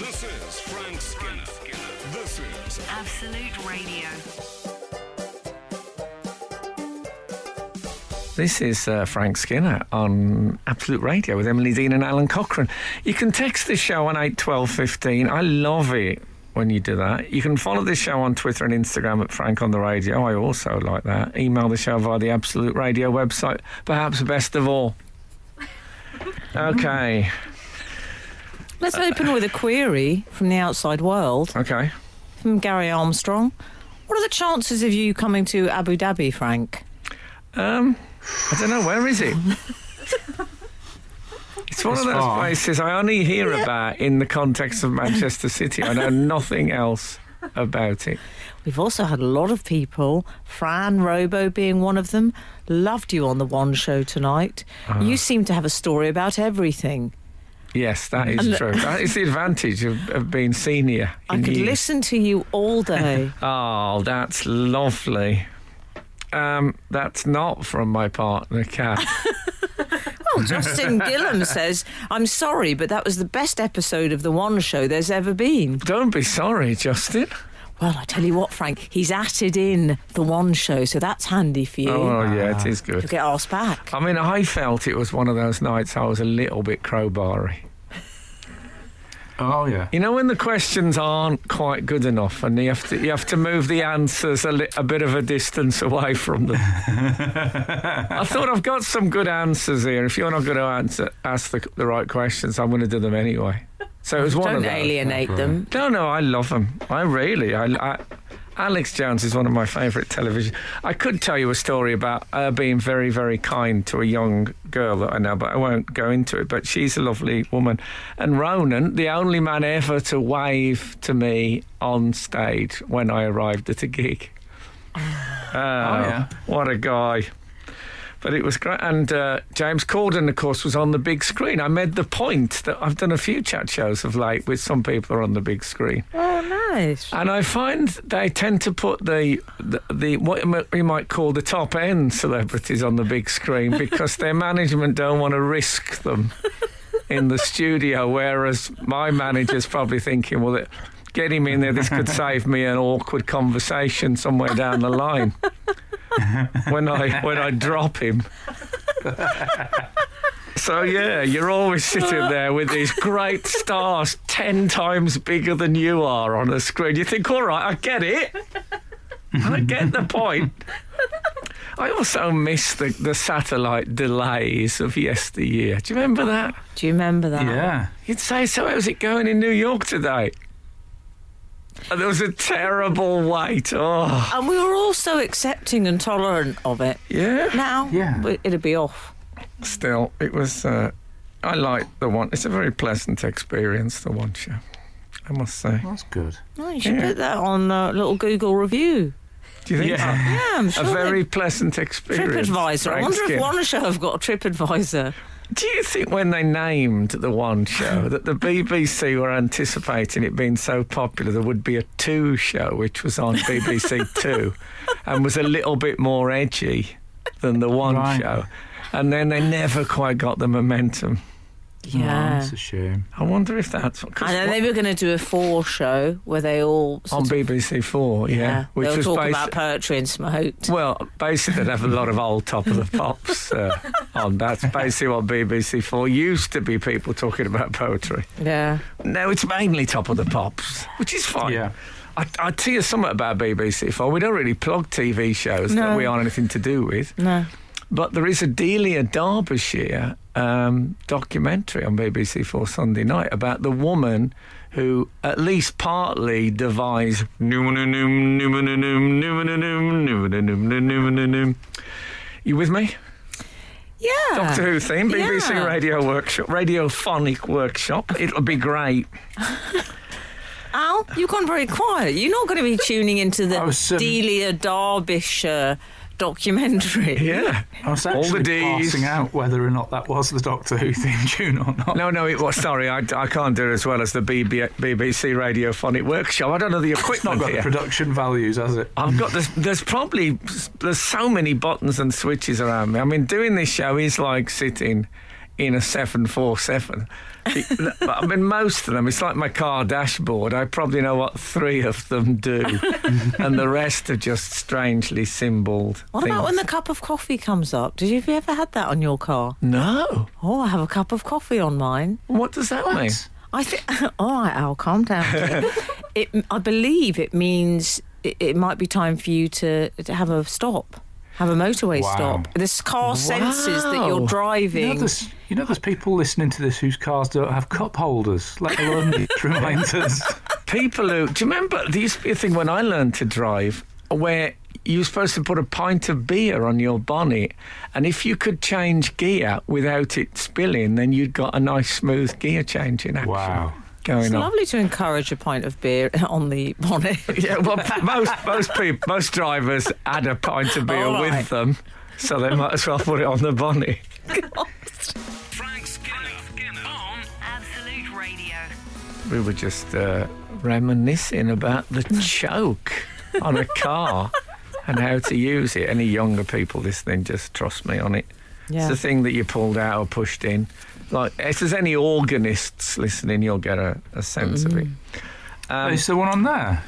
This is Frank Skinner. This is Absolute Radio. This is uh, Frank Skinner on Absolute Radio with Emily Dean and Alun Cochrane. You can text the show on 81215. I love it when you do that. You can follow this show on Twitter and Instagram at Frank on the Radio. I also like that. Email the show via the Absolute Radio website. Perhaps best of all. Okay. Let's open with a query from the outside world Okay. from Gary Armstrong. What are the chances of you coming to Abu Dhabi, Frank? Um, I don't know. Where is it? It's one It's of those far. places I only hear about in the context of Manchester City. I know nothing else about it. We've also had a lot of people, Fran Robo being one of them, loved you on the One Show tonight. Ah. You seem to have a story about everything. Yes, that is And- true. That is the advantage of, of being senior. I could years. listen to you all day. Oh, that's lovely. Um, that's not from my partner, Kat. Oh, Justin Gillam says, I'm sorry, but that was the best episode of the One Show there's ever been. Don't be sorry, Justin. Well, I tell you what, Frank, he's added in the One Show, so that's handy for you. Oh, yeah, it is good. You'll good. get asked back. I mean, I felt it was one of those nights I was a little bit crowbarry. Oh yeah. You know when the questions aren't quite good enough, and you have to you have to move the answers a, li- a bit of a distance away from them. I thought I've got some good answers here. If you're not going to answer, ask the, the right questions, I'm going to do them anyway. So it was one of Don't those. alienate them. No, no, I love them. I really, I, I Alex Jones is one of my favourite television. I could tell you a story about her being very, very kind to a young girl that I know, but I won't go into it. But she's a lovely woman. And Ronan, the only man ever to wave to me on stage when I arrived at a gig. Oh, oh yeah. What a guy. But it was great. And uh, James Corden, of course, was on the big screen. I made the point that I've done a few chat shows of late with some people are on the big screen. Oh, nice. And I find they tend to put the, the, the what we might call the top end celebrities on the big screen because their management don't want to risk them in the studio. Whereas my manager's probably thinking, well, get him in there. This could save me an awkward conversation somewhere down the line when I when I drop him. So yeah, you're always sitting there with these great stars ten times bigger than you are on a screen. You think, all right, I get it. I get the point. I also miss the, the satellite delays of yesteryear. Do you remember that? Do you remember that? Yeah. You'd say, so how's it going in New York today? And there was a terrible wait. Oh, And we were all so accepting and tolerant of it. yeah. Now, Yeah. it'd be off. Still, it was. Uh, I like the one. It's a very pleasant experience. The one show, I must say. That's good. Oh, you should Yeah. put that on a little Google review. Do you think? so? Yeah. Yeah, I'm A very pleasant experience. TripAdvisor. I wonder if Skinner. One Show have got a TripAdvisor. Do you think when they named the one show that the BBC were anticipating it being so popular there would be a two show which was on BBC Two and was a little bit more edgy than the one Right. show? And then they never quite got the momentum. Oh, Yeah. that's a shame. I wonder if that's 'cause and then what- they were going to do a four show where they all on of- BBC Four, yeah, yeah, which they'll was talk basi- about poetry and smoked. Well, basically, they'd have a lot of old top of the pops uh, on. That's basically what BBC Four used to be. People talking about poetry. Yeah. Now it's mainly top of the pops, which is fine. Yeah. I, I tell you something about BBC Four. We don't really plug TV shows that we aren't anything to do with, No. but there is a Delia Derbyshire um, documentary on BBC Four Sunday night about the woman who at least partly devised. You with me? Yeah. Doctor Who theme, BBC Yeah. Radio Workshop, Radiophonic Workshop. It'll be great. Al, you've gone very quiet. You're not going to be tuning into the I was, um, Delia Derbyshire documentary. Yeah. I was All the actually Ds. parsing out whether or not that was the Doctor Who theme tune or not. No, no, it was. Sorry, I, I can't do it as well as the BB, BBC Radiophonic Workshop. I don't know the It's not equipment got the production values, has it? I've got this. There's probably there's so many buttons and switches around me. I mean, doing this show is like sitting in a seven four seven. But, I mean, most of them, it's like my car dashboard. I probably know what three of them do, and the rest are just strangely symboled. What things. about when the cup of coffee comes up? Did you have you ever had that on your car? No. Oh, I have a cup of coffee on mine. What does that mean? I think. All right, Al, calm down. it, I believe it means it, it might be time for you to, to have a stop, have a motorway Wow. stop. This car senses that you're driving. You know, there's, you know, there's people listening to this whose cars don't have cup holders, let alone reminders. People who do you remember there used to be a thing when I learned to drive where you were supposed to put a pint of beer on your bonnet, and if you could change gear without it spilling, then you'd got a nice smooth gear change in action Wow. Going it's on. lovely to encourage a pint of beer on the bonnet. Yeah, well, most most people, most drivers add a pint of beer All right. with them, so they might as well put it on the bonnet. Frank Skinner, on Absolute Radio. We were just uh, reminiscing about the choke on a car and how to use it. Any younger people listening, just trust me on it. Yeah. It's the thing that you pulled out or pushed in. Like, if there's any organists listening, you'll get a, a sense of it. Um, Is there one on there?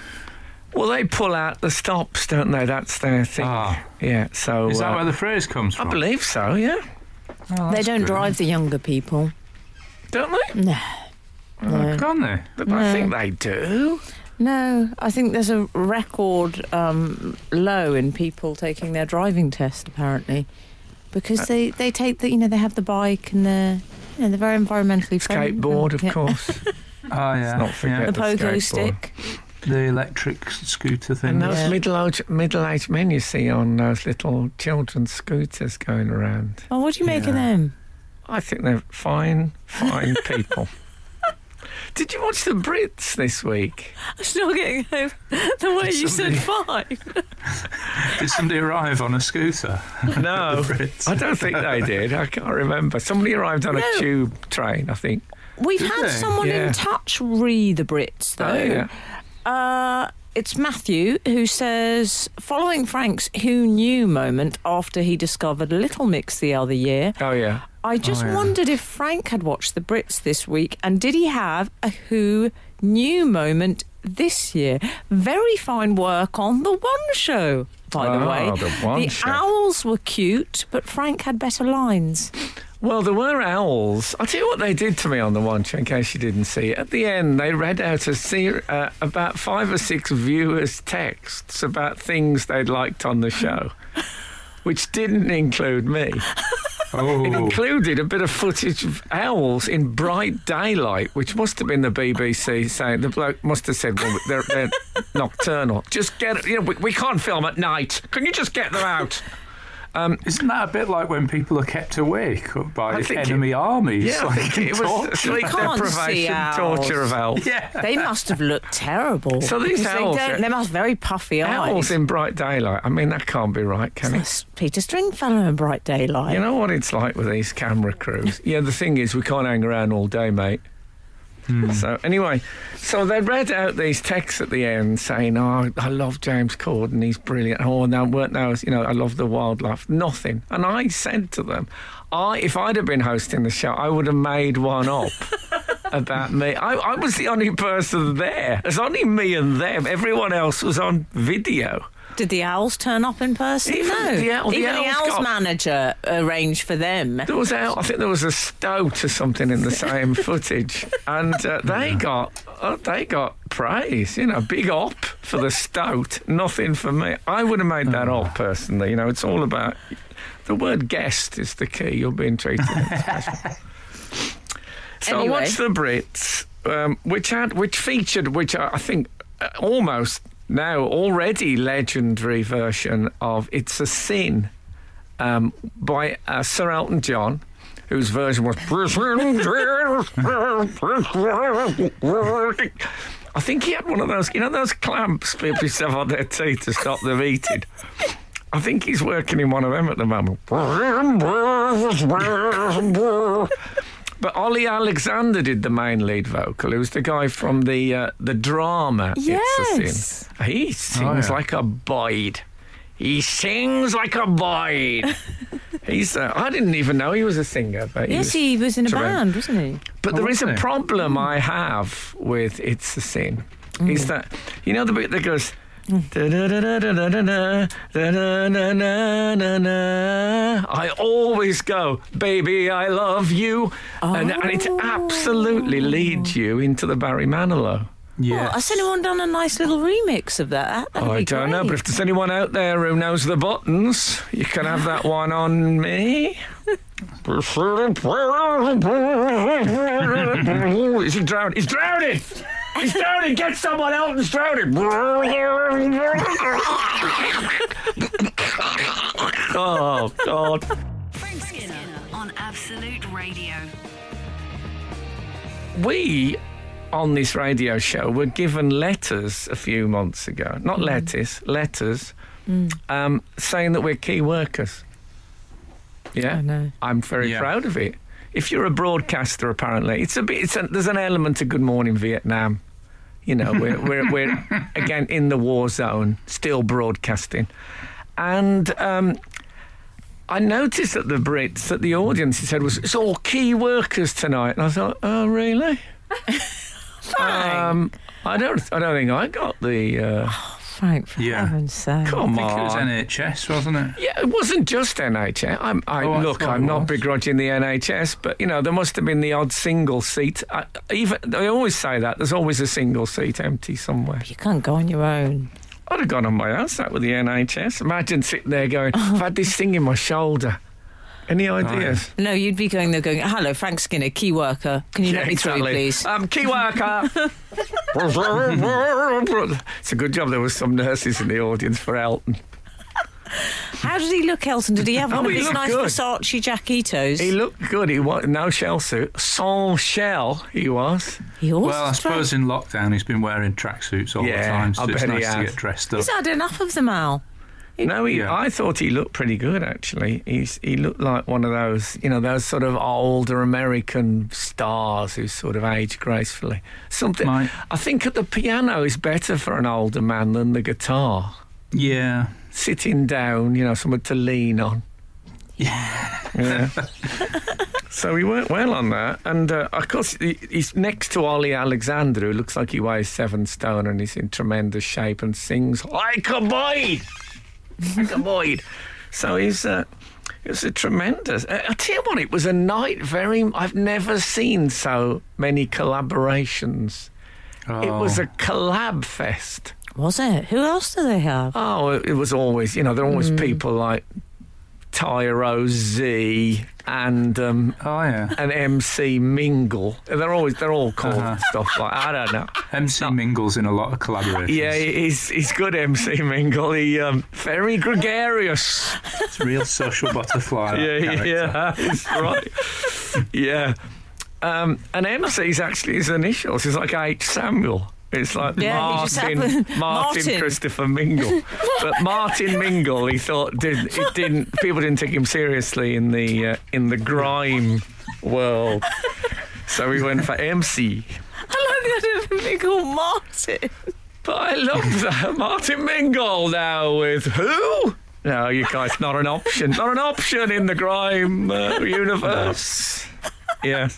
well, they pull out the stops, don't they? That's their thing. Ah. Yeah, so. Is that uh, where the phrase comes from? I believe so, yeah. Oh, they don't good. drive the younger people. Don't they? No. Oh, can't they? But I think they do. No, I think there's a record um, low in people taking their driving test apparently, because Uh, they, they take the you know they have the bike and they're you know, they're very environmentally friendly. Skateboard, of Yeah. course. Oh, yeah. not forget The the pogo skateboard. stick. The electric scooter thing. And those Yeah. middle-aged, middle-aged men you see on those little children's scooters going around. Oh, what do you make of them? I think they're fine, fine people. Did you watch the Brits this week? I'm still getting over the way you said five. Did somebody arrive on a scooter? No, I don't think they did. I can't remember. Somebody arrived on No. a tube train, I think. We've Did had they? someone Yeah. in touch re the Brits though. Oh, yeah. Uh, it's Matthew who says, following Frank's who knew moment after he discovered Little Mix the other year, Oh, yeah. I just Oh, yeah. wondered if Frank had watched the Brits this week and did he have a who knew moment this year? Very fine work on the One Show, by the Oh, way. The Show. owls were cute, but Frank had better lines. Well, there were owls. I'll tell you what they did to me on the one show, in case you didn't see it. At the end, they read out a ser- uh, about five or six viewers' texts about things they'd liked on the show, which didn't include me. It Oh, included a bit of footage of owls in bright daylight, which must have been the BBC saying the bloke must have said, "Well, they're, they're nocturnal. Just get, you know, we, we can't film at night. Can you just get them out?" Um, isn't that a bit like when people are kept awake by I think it- enemy armies? Yeah, I like think it was torture? sleep can't deprivation, torture of owls. Yeah. They must have looked terrible. So these because owls they, don't, they must have very puffy Owls eyes. in bright daylight. I mean, that can't be right, can it? That's Peter Stringfellow in bright daylight. You know what it's like with these camera crews? Yeah, the thing is, we can't hang around all day, mate. Hmm. So, anyway, so they read out these texts at the end saying, Oh, I love James Corden, he's brilliant. Oh, no, weren't those, you know, I love the wildlife. Nothing. And I said to them, I, if I'd have been hosting the show, I would have made one up about me. I, I was the only person there. It's only me and them. Everyone else was on video. Did the owls turn up in person? Even no. the owl- the Even the owls owls got- manager arranged for them. There was out. I think there was a stoat or something in the same footage, and uh, they got uh, they got praise. You know, big up for the stoat. Nothing for me. I would have made that up personally. You know, it's all about the word guest is the key. You're being treated. special. so Anyway. I watched the Brits, um, which had which featured which I I think uh, almost now already legendary version of "It's a Sin." um, by uh, Sir Elton John, whose version was. I think he had one of those, you know, those clamps people have on their teeth to stop them eating. I think he's working in one of them at the moment. But Ollie Alexander did the main lead vocal. Who was the guy from the uh, the drama It's a Yes. Sin. He sings yeah. like a boyd. He sings like a boyd. He's. Uh, I didn't even know he was a singer, but he Yes, was he was in a tremendous. band, wasn't he? But Oh, there is a he? problem I have with It's a Sin. Is that you know the bit that goes. I always go, baby, I love you. And, and it oh. absolutely leads you into the Barry Manilow. Yeah. Oh, well, has anyone done a nice little remix of that? That'd Oh, I don't know, but if there's anyone out there who knows the buttons, you can have that one on me. Is he drowning? He's drowning! He's drowning! Get someone else and drowning! oh, God. Frank Skinner on Absolute Radio. We, on this radio show, were given letters a few months ago. Not Mm. letters, letters, um, saying that we're key workers. Yeah, I know. I'm very Yeah. proud of it. If you're a broadcaster, apparently, it's a bit. It's a, there's an element of Good Morning Vietnam. You know, we're we're, we're again in the war zone, still broadcasting, and um, I noticed that the Brits, that the audience, he said was it's all key workers tonight, and I thought, oh really? Um, I don't. I don't think I got the. Uh, Frank, for Yeah. heaven's sake. come I think it was. NHS, wasn't it? Yeah, it wasn't just NHS. I'm, I, Oh, look, I'm not begrudging the NHS, but you know there must have been the odd single seat. I, even I always say that there's always a single seat empty somewhere. You can't go on your own. I'd have gone on my own sat with the NHS. Imagine sitting there going, "I've had this thing in my shoulder." Any ideas? No, you'd be going there going, hello, Frank Skinner, key worker. Can you let me through, please? Um, key worker. it's a good job there were some nurses in the audience for Elton. How did he look, Elton? Did he have Oh, one of he his looked nice good. Versace Jackitos? He looked good. He was no shell suit, sans shell. He was. He always Well, I suppose in lockdown he's been wearing tracksuits all the time, so I it's bet he nice to has. get dressed up. He's had enough of them, Al. No, he, Yeah. I thought he looked pretty good actually. He's he looked like one of those, you know, those sort of older American stars who sort of age gracefully. Something. My- I think the piano is better for an older man than the guitar. Yeah. Sitting down, you know, someone to lean on. Yeah. so he worked well on that, and uh, of course he's next to Ollie Alexander, who looks like he weighs seven stone and he's in tremendous shape and sings like a boy, like a boy. So he's. Uh, it was a tremendous. I I tell you what, it was a night very. I've never seen so many collaborations. It was Oh. a collab fest. Was it? Who else do they have? Oh, it it was always, you know, there are always people like Tyro Z and um, Oh, yeah. and MC Mingle. They're always they're all called Uh-huh. stuff like I don't know. MC mingles in a lot of collaborations. Yeah, he's he's good MC Mingle. He um, very gregarious. It's a real social butterfly. Yeah, yeah, that's right. yeah, um, and MC's actually his initials. It's like H Samuel. It's like Yeah, Martin, Martin, Martin. Christopher Mingle. but Martin Mingle, he thought did it didn't people didn't take him seriously in the uh, in the grime world. So he went for MC. I like that of called Martin. But I love that Martin Mingle now with who? No, you guys, not an option. Not an option in the grime uh, universe. Yeah.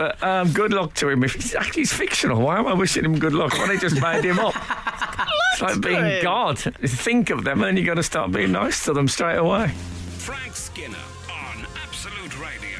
But um, good luck to him. If he's actually he's fictional, why am I wishing him good luck? Why they just made him up? It's like being him. God. Think of them, and then you got to start being nice to them straight away. Frank Skinner on Absolute Radio.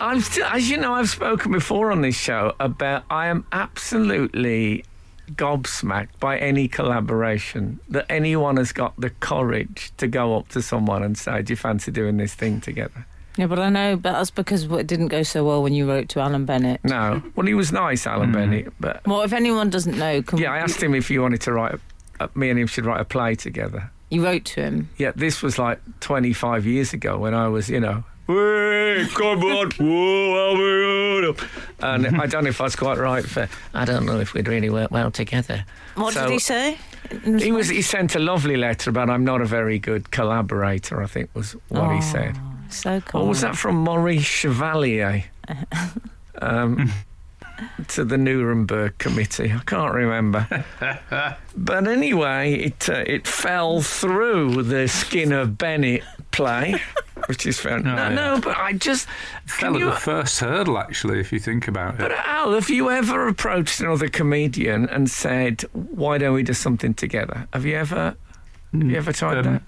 I'm still, as you know, I've spoken before on this show about I am absolutely gobsmacked by any collaboration that anyone has got the courage to go up to someone and say, "Do you fancy doing this thing together?" Yeah, but I know, but that's because it didn't go so well when you wrote to Alan Bennett. No. Well, he was nice, Alan Bennett, but Well, if anyone doesn't know, can yeah, I asked him if he wanted to write. Uh, me and him should write a play together. You wrote to him. Yeah, this was like 25 years ago when I was, you know, "Hey, come on, whoa, how we gonna-" and I don't know if that's quite right for. I don't know if we'd really work well together. What So- did he say? He was. He sent a lovely letter about I'm not a very good collaborator. I think was what he said. So cool. Or was that from Maurice Chevalier? Um, to the Nuremberg Committee. I can't remember. but anyway, it uh, it fell through the Skinner Bennett play, which is fair. Oh, no, yeah. no, but I just Fell at you, the first hurdle, actually, if you think about it. But. Al, have you ever approached another comedian and said, "Why don't we do something together?" Have you ever? Have you ever tried that?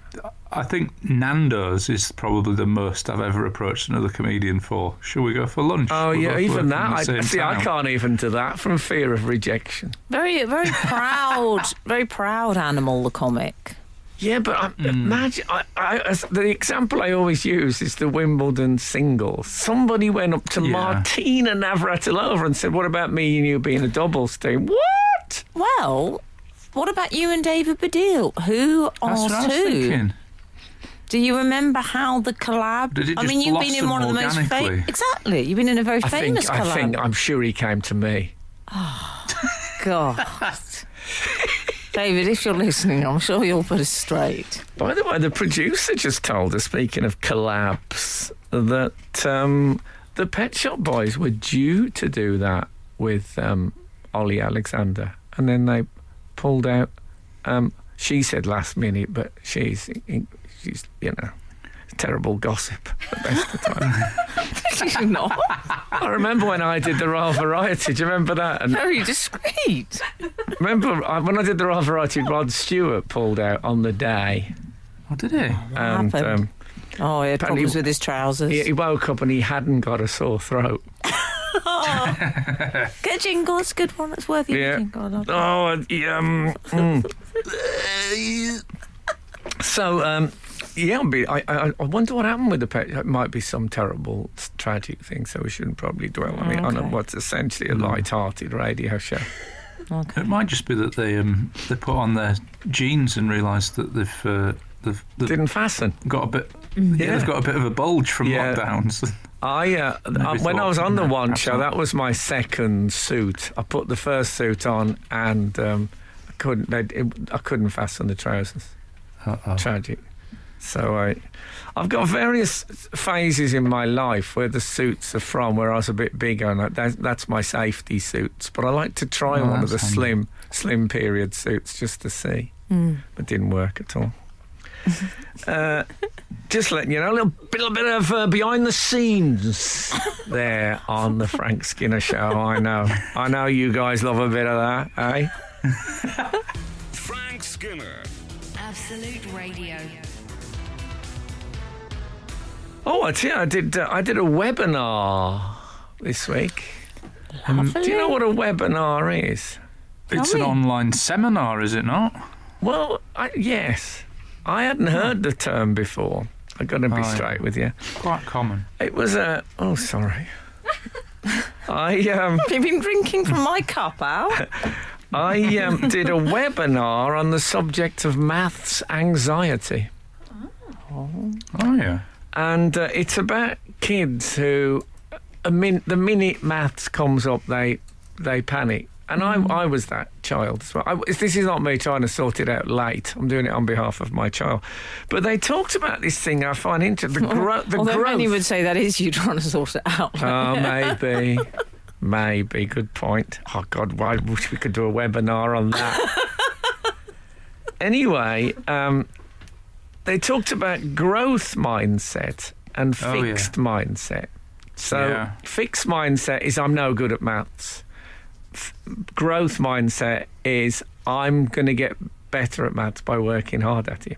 I think Nando's is probably the most I've ever approached another comedian for. Shall we go for lunch? Oh We're yeah, even that. I, same see, I can't even do that from fear of rejection. Very, very proud, very proud animal, the comic. Yeah, but I, Hmm. imagine I, I, the example I always use is the Wimbledon singles. Somebody went up to Yeah. Martina Navratilova and said, "What about me and you being a doubles team?" What? Well, what about you and David Baddiel? Who That's are what I was two? thinking. Do you remember how the collab? Did it I mean, you've been in one of the most famous. Exactly, you've been in a very I famous think, collab. I think I'm sure he came to me. Oh God. David, if you're listening, I'm sure you'll put us straight. By the way, the producer just told us, speaking of collabs, that um, the Pet Shop Boys were due to do that with um, Ollie Alexander, and then they pulled out. Um, she said last minute, but she's she's you know terrible gossip at the best of times. You're not I remember when I did the Royal Variety. Do you remember that? And very discreet. remember when I did the Royal Variety, Rod Stewart pulled out on the day, Oh, did he? and happened? um, Oh, he had Apparently- problems with his trousers. he, he woke up and he hadn't got a sore throat. Get a jingle. It's a good one. It's worthy Yeah. of a jingle. I. Oh, um. mm. so, um, yeah, I'll be, I, I, I wonder what happened with the pet. It might be some terrible, tragic thing, so we shouldn't probably dwell on it on a, what's essentially a light-hearted radio show. Okay. It might just be that they um, they put on their jeans and realised that they've uh, they've, they've Didn't fasten. got a bit. Yeah. Yeah. they've got a bit of a bulge from Yeah. lockdowns. I uh, uh, when I was on the one show, not." that was my second suit. I put the first suit on, and um, I couldn't. It, I couldn't fasten the trousers. Uh-oh. tragic. So I, I've got various phases in my life where the suits are from, where I was a bit bigger, and that, that's my safety suits. But I like to try Oh, one of the handy. slim, slim period suits just to see, Mm. but didn't work at all. uh, just letting you know, a little, little bit of uh, behind the scenes there on the Frank Skinner show. I know, I know you guys love a bit of that, eh? Frank Skinner. Absolute Radio. Oh, I tell you, I did. Uh, I did a webinar this week. Um, do you know what a webinar is? It's an online seminar, is it not? Well, I, yes, I hadn't heard the term before. I've got to be Oh, straight with you. Quite common. It was a. Oh, sorry. I um Have been drinking from my cup, Al? I um, did a webinar on the subject of maths anxiety. Oh yeah. And uh, it's about kids who a min- the minute maths comes up they they panic and I, I was that child as well. I, this is not me trying to sort it out late. I'm doing it on behalf of my child. But they talked about this thing I find interesting. The, gro- the Although growth. many would say that is you trying to sort it out. Oh, maybe. maybe. Good point. Oh, God, I wish we could do a webinar on that. anyway, um, they talked about growth mindset and Oh, yeah. fixed mindset. So, Yeah. fixed mindset is I'm no good at maths. F- growth mindset is I'm going to get better at maths by working hard at it.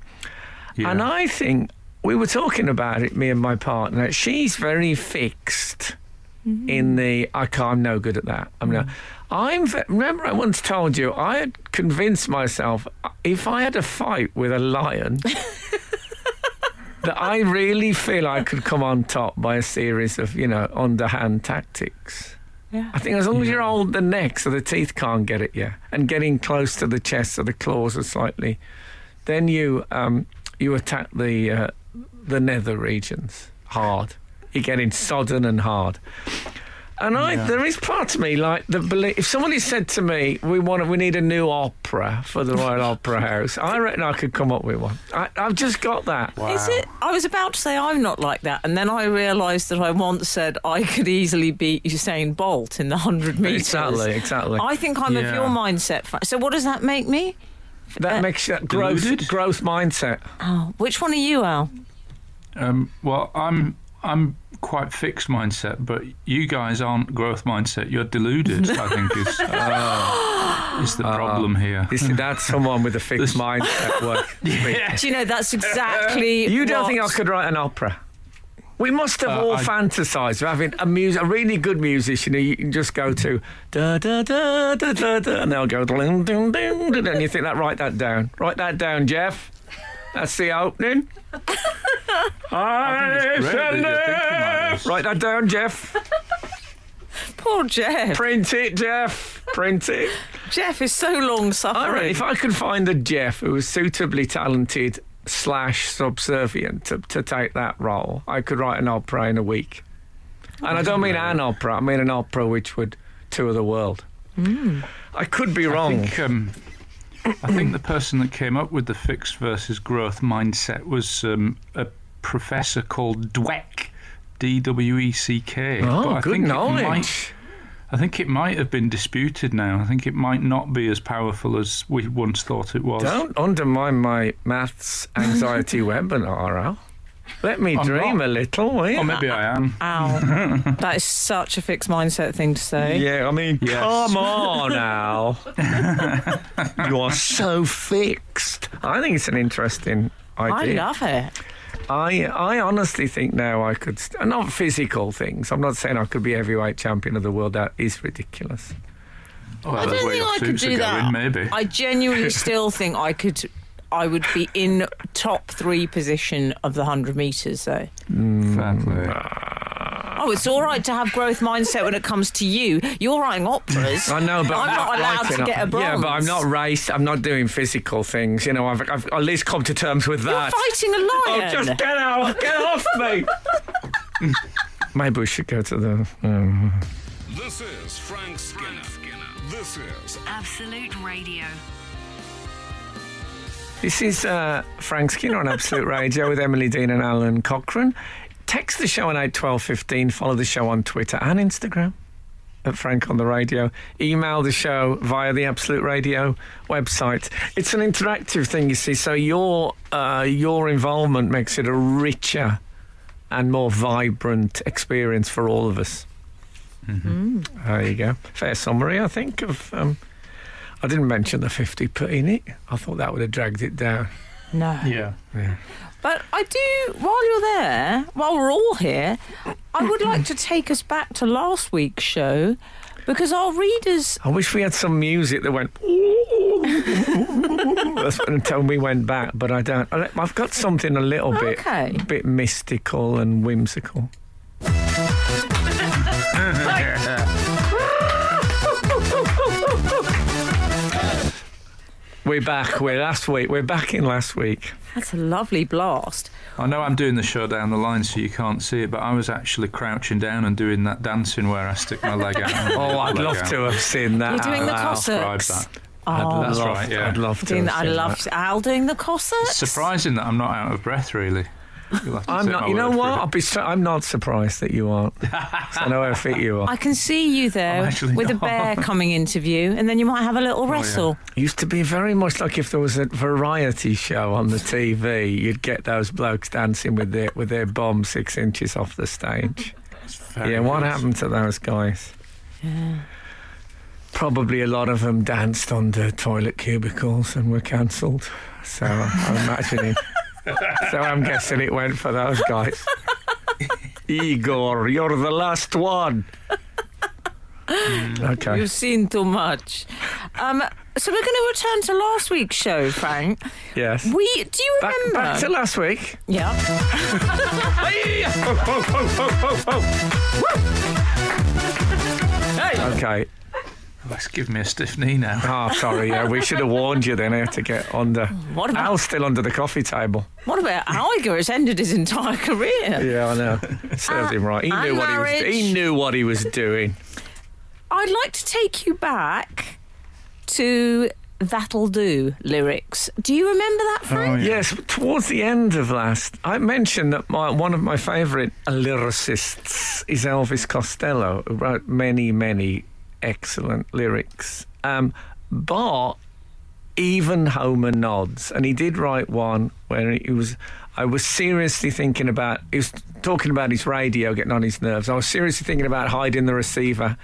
Yeah. And I think we were talking about it, me and my partner. She's very fixed in the I can't, I'm no good at that. I'm no. I'm. Remember, I once told you I had convinced myself uh, if I had a fight with a lion. That I really feel I could come on top by a series of, you know, underhand tactics. Yeah. I think as long as you're holding the neck so the teeth can't get at you and getting close to the chest so the claws are slightly, then you um, you attack the uh, the nether regions hard. You're getting sodden and hard. And I, Yeah. there is part of me like the belief. If somebody said to me, "We want, we need a new opera for the Royal Opera House," I reckon I could come up with one. I, I've just got that. Wow. Is it? I was about to say I'm not like that, and then I realised that I once said I could easily beat Usain Bolt in the hundred meters. Exactly, exactly. I think I'm of your mindset. Fra- So what does that make me? that uh, makes that growth, deluded? growth mindset. Oh, which one are you, Al? Um, well, I'm I'm quite fixed mindset, but you guys aren't growth mindset. You're deluded. I think is is the problem here. You see, that's someone with a fixed This- mindset. Work. Yeah. Do you know that's exactly? You don't what- think I could write an opera? We must have Uh, all I- fantasised of having a, mus- a really good musician who you can just go to da da da da da da, and they'll go ding ding ding, ding, and you think that write that down. Write that down, Jeff. That's the opening. I think it's great that you're thinking like this. Write that down, Jeff. Poor Jeff. Print it, Jeff. Print it. Jeff is so long I reckon suffering. if I could find a Jeff who was suitably talented slash subservient to, to take that role, I could write an opera in a week. And I don't mean an opera, I mean an opera which would tour the world. I could be I wrong. think, um, I think the person that came up with the fixed versus growth mindset was um, a professor called Dweck, D W E C K. oh, But I good think it knowledge. might- I think it might have been disputed now. I think it might not be as powerful as we once thought it was. Don't undermine my maths anxiety webinar, Al. Let me I'm dream not. a little, will you? Or maybe I am. Ow. that is such a fixed mindset thing to say. Yeah, I mean, Yes. come on, Al. you are so fixed. I think it's an interesting idea. I love it. I I honestly think now I could st- not physical things. I'm not saying I could be heavyweight champion of the world. That is ridiculous. Well, I don't think I could suits are do that. going, maybe. I genuinely still think I could. I would be in top three position of the hundred meters, though. Fair. Oh, it's all right to have growth mindset when it comes to you. You're writing operas. I know, but I'm I'm, not allowed to get a book. Yeah, but I'm not race. I'm not doing physical things. You know, I've, I've at least come to terms with You're that. fighting a Oh, lion. just get out! Get off me! Maybe we should go to the. Um, This is Frank Skinner. This is Absolute Radio. This is uh, Frank Skinner on Absolute Radio with Emily Dean and Alun Cochrane. Text the show on eight twelve fifteen. Follow the show on Twitter and Instagram at Frank on the Radio. Email the show via the Absolute Radio website. It's an interactive thing, you see. So your uh, your involvement makes it a richer and more vibrant experience for all of us. There you go. Fair summary, I think. Of um, I didn't mention the fifty p in it. I thought that would have dragged it down. no. Yeah. But I do, while you're there, while we're all here, I would like to take us back to last week's show because our readers. I wish we had some music that went. That's until we went back, but I don't. I- I've got something a little bit, Okay. a bit mystical and whimsical. We're back. We're last week. We're back in last week. That's a lovely blast. I know I'm doing the show down the line so you can't see it, but I was actually crouching down and doing that dancing where I stick my leg out. Oh, I'd love out. to have seen that. You're doing the Al. Describe Cossacks. that. Oh, That's Love- right, yeah. I'd love to. doing. I seen love. Al doing the Cossacks. Surprising that I'm not out of breath, really. You'll have to I'm not. You know what? I'll be. so- I'm not surprised that you aren't. I know how fit you are. I can see you there I'm actually with a not. bear coming into view, and then you might have a little oh, yeah. wrestle. Used to be very much like if there was a variety show on the TV, you'd get those blokes dancing with their with their bum six inches off the stage. It's very yeah, what good. happened to those guys? Yeah. Probably a lot of them danced under toilet cubicles and were cancelled. So I'm imagining. So I'm guessing it went for those guys. Igor, you're the last one. Okay. You've seen too much. Um, so we're going to return to last week's show, Frank. Yes. We do you Back, remember? back to last week. yeah. Okay. That's given me a stiff knee now. Oh, sorry. Yeah, we should have warned you then. I had to get under. What about- Al's still under the coffee table. What about Iger? It's ended his entire career. Yeah, I know. Served him right. He knew what he was. He knew what he was doing. I'd like to take you back to That'll Do lyrics. Do you remember that, Frank? Oh, yes, towards the end of last, I mentioned that my, one of my favourite lyricists is Elvis Costello, who wrote many, many excellent lyrics. Um, but even Homer nods, and he did write one where he was. I was seriously thinking about. He was talking about his radio getting on his nerves. I was seriously thinking about hiding the receiver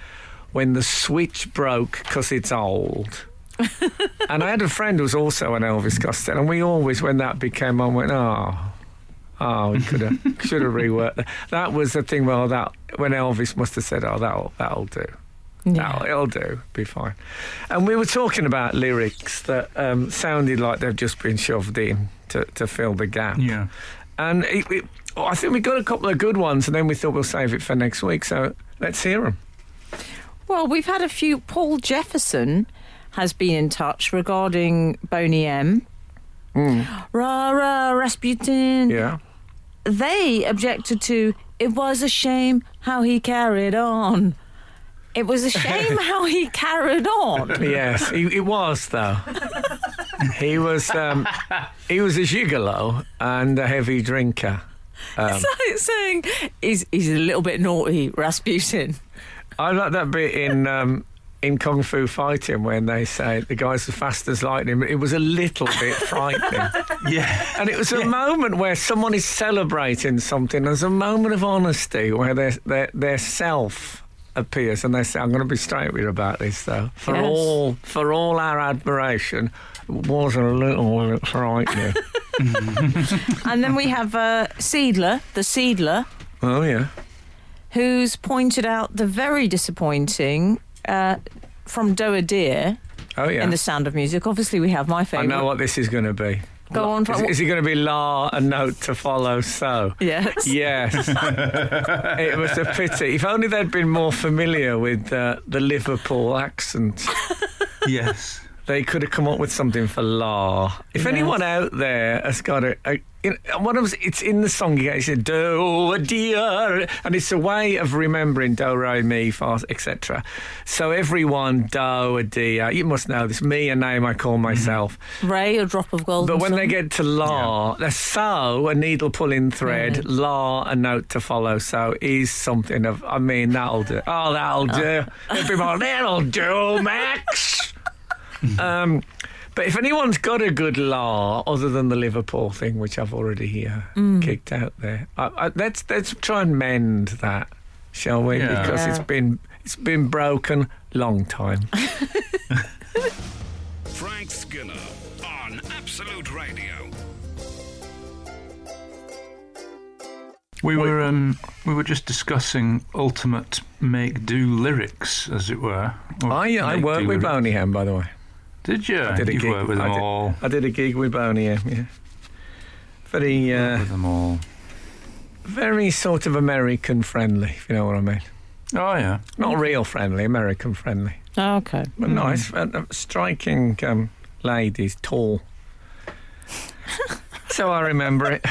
when the switch broke because it's old. and I had a friend who was also an Elvis Costello, and we always, when that became on, went, oh, oh, we could have, should have reworked that. That was the thing. Well, that when Elvis must have said, oh, that'll that'll do. That'll, it'll do. Be fine. And we were talking about lyrics that um, sounded like they've just been shoved in to, to fill the gap. Yeah. And it, it, oh, I think we got a couple of good ones, and then we thought we'll save it for next week. So let's hear them. Well, we've had a few. Paul Jefferson has been in touch regarding Boney M. Rah, rah, Rasputin. Yeah. They objected to it was a shame how he carried on. It was a shame how he carried on. Yes, he, he was though. he was um, he was a gigolo and a heavy drinker. It's like saying he's, he's a little bit naughty, Rasputin. I like that bit in um, in Kung Fu Fighting when they say the guy's as fast as lightning. but It was a little bit frightening, Yeah. and it was a moment where someone is celebrating something. There's a moment of honesty where their their their self appears, and they say, "I'm going to be straight with you about this, though. For Yes. all for all our admiration, it was a little bit frightening." And then we have uh, Seedler, the Seedler, oh yeah. who's pointed out the very disappointing uh, from Doe a Deer Oh yeah. in The Sound of Music. Obviously, we have my favorite. I know what this is going to be. Go on, Is, Frank. is it going to be la a note to follow? So. Yes. Yes. it was a pity. If only they'd been more familiar with uh, the Liverpool accent, Yes. they could have come up with something for La. If Yes. anyone out there has got a, a you know, one of it's in the song. You said do a dear, and it's a way of remembering do re mi fa etc. So everyone do a dear. You must know this. Me a name I call myself. Ray, a drop of gold. But when they get to la, the so, a needle pulling thread, la, a note to follow. So is something of, I mean, that'll do. Oh, that'll do. Everyone, that'll do, Max. um, but if anyone's got a good la, other than the Liverpool thing, which I've already uh, kicked out there, I, I, let's let's try and mend that, shall we? Yeah. Because it's Yeah. been it's been broken long time. Frank Skinner on Absolute Radio. We were um, we were just discussing ultimate make do lyrics, as it were. I I make worked with lyrics. Boney M, by the way. Did you? I did a You've gig. worked with I them did- all. I did a gig with Boney M. Yeah, very uh, With them all. very sort of American friendly, if you know what I mean. Oh yeah. Not real friendly, American friendly, Okay. but nice, uh, uh, striking um, ladies, tall. so I remember it.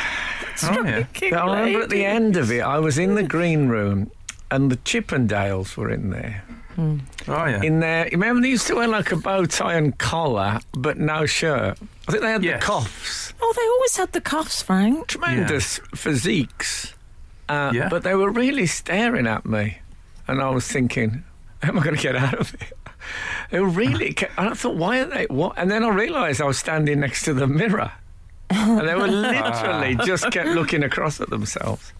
Oh yeah. I remember at the end of it, I was in the green room, and the Chippendales were in there. Oh yeah. In there, remember they used to wear like a bow tie and collar, but no shirt. I think they had Yes. the cuffs. Oh, they always had the cuffs, Frank. tremendous physiques, uh, Yeah. but they were really staring at me, and I was thinking, "How am I going to get out of it?" They were really, ca- and I thought, "Why are they?" What? And then I realised I was standing next to the mirror, and they were literally just kept looking across at themselves.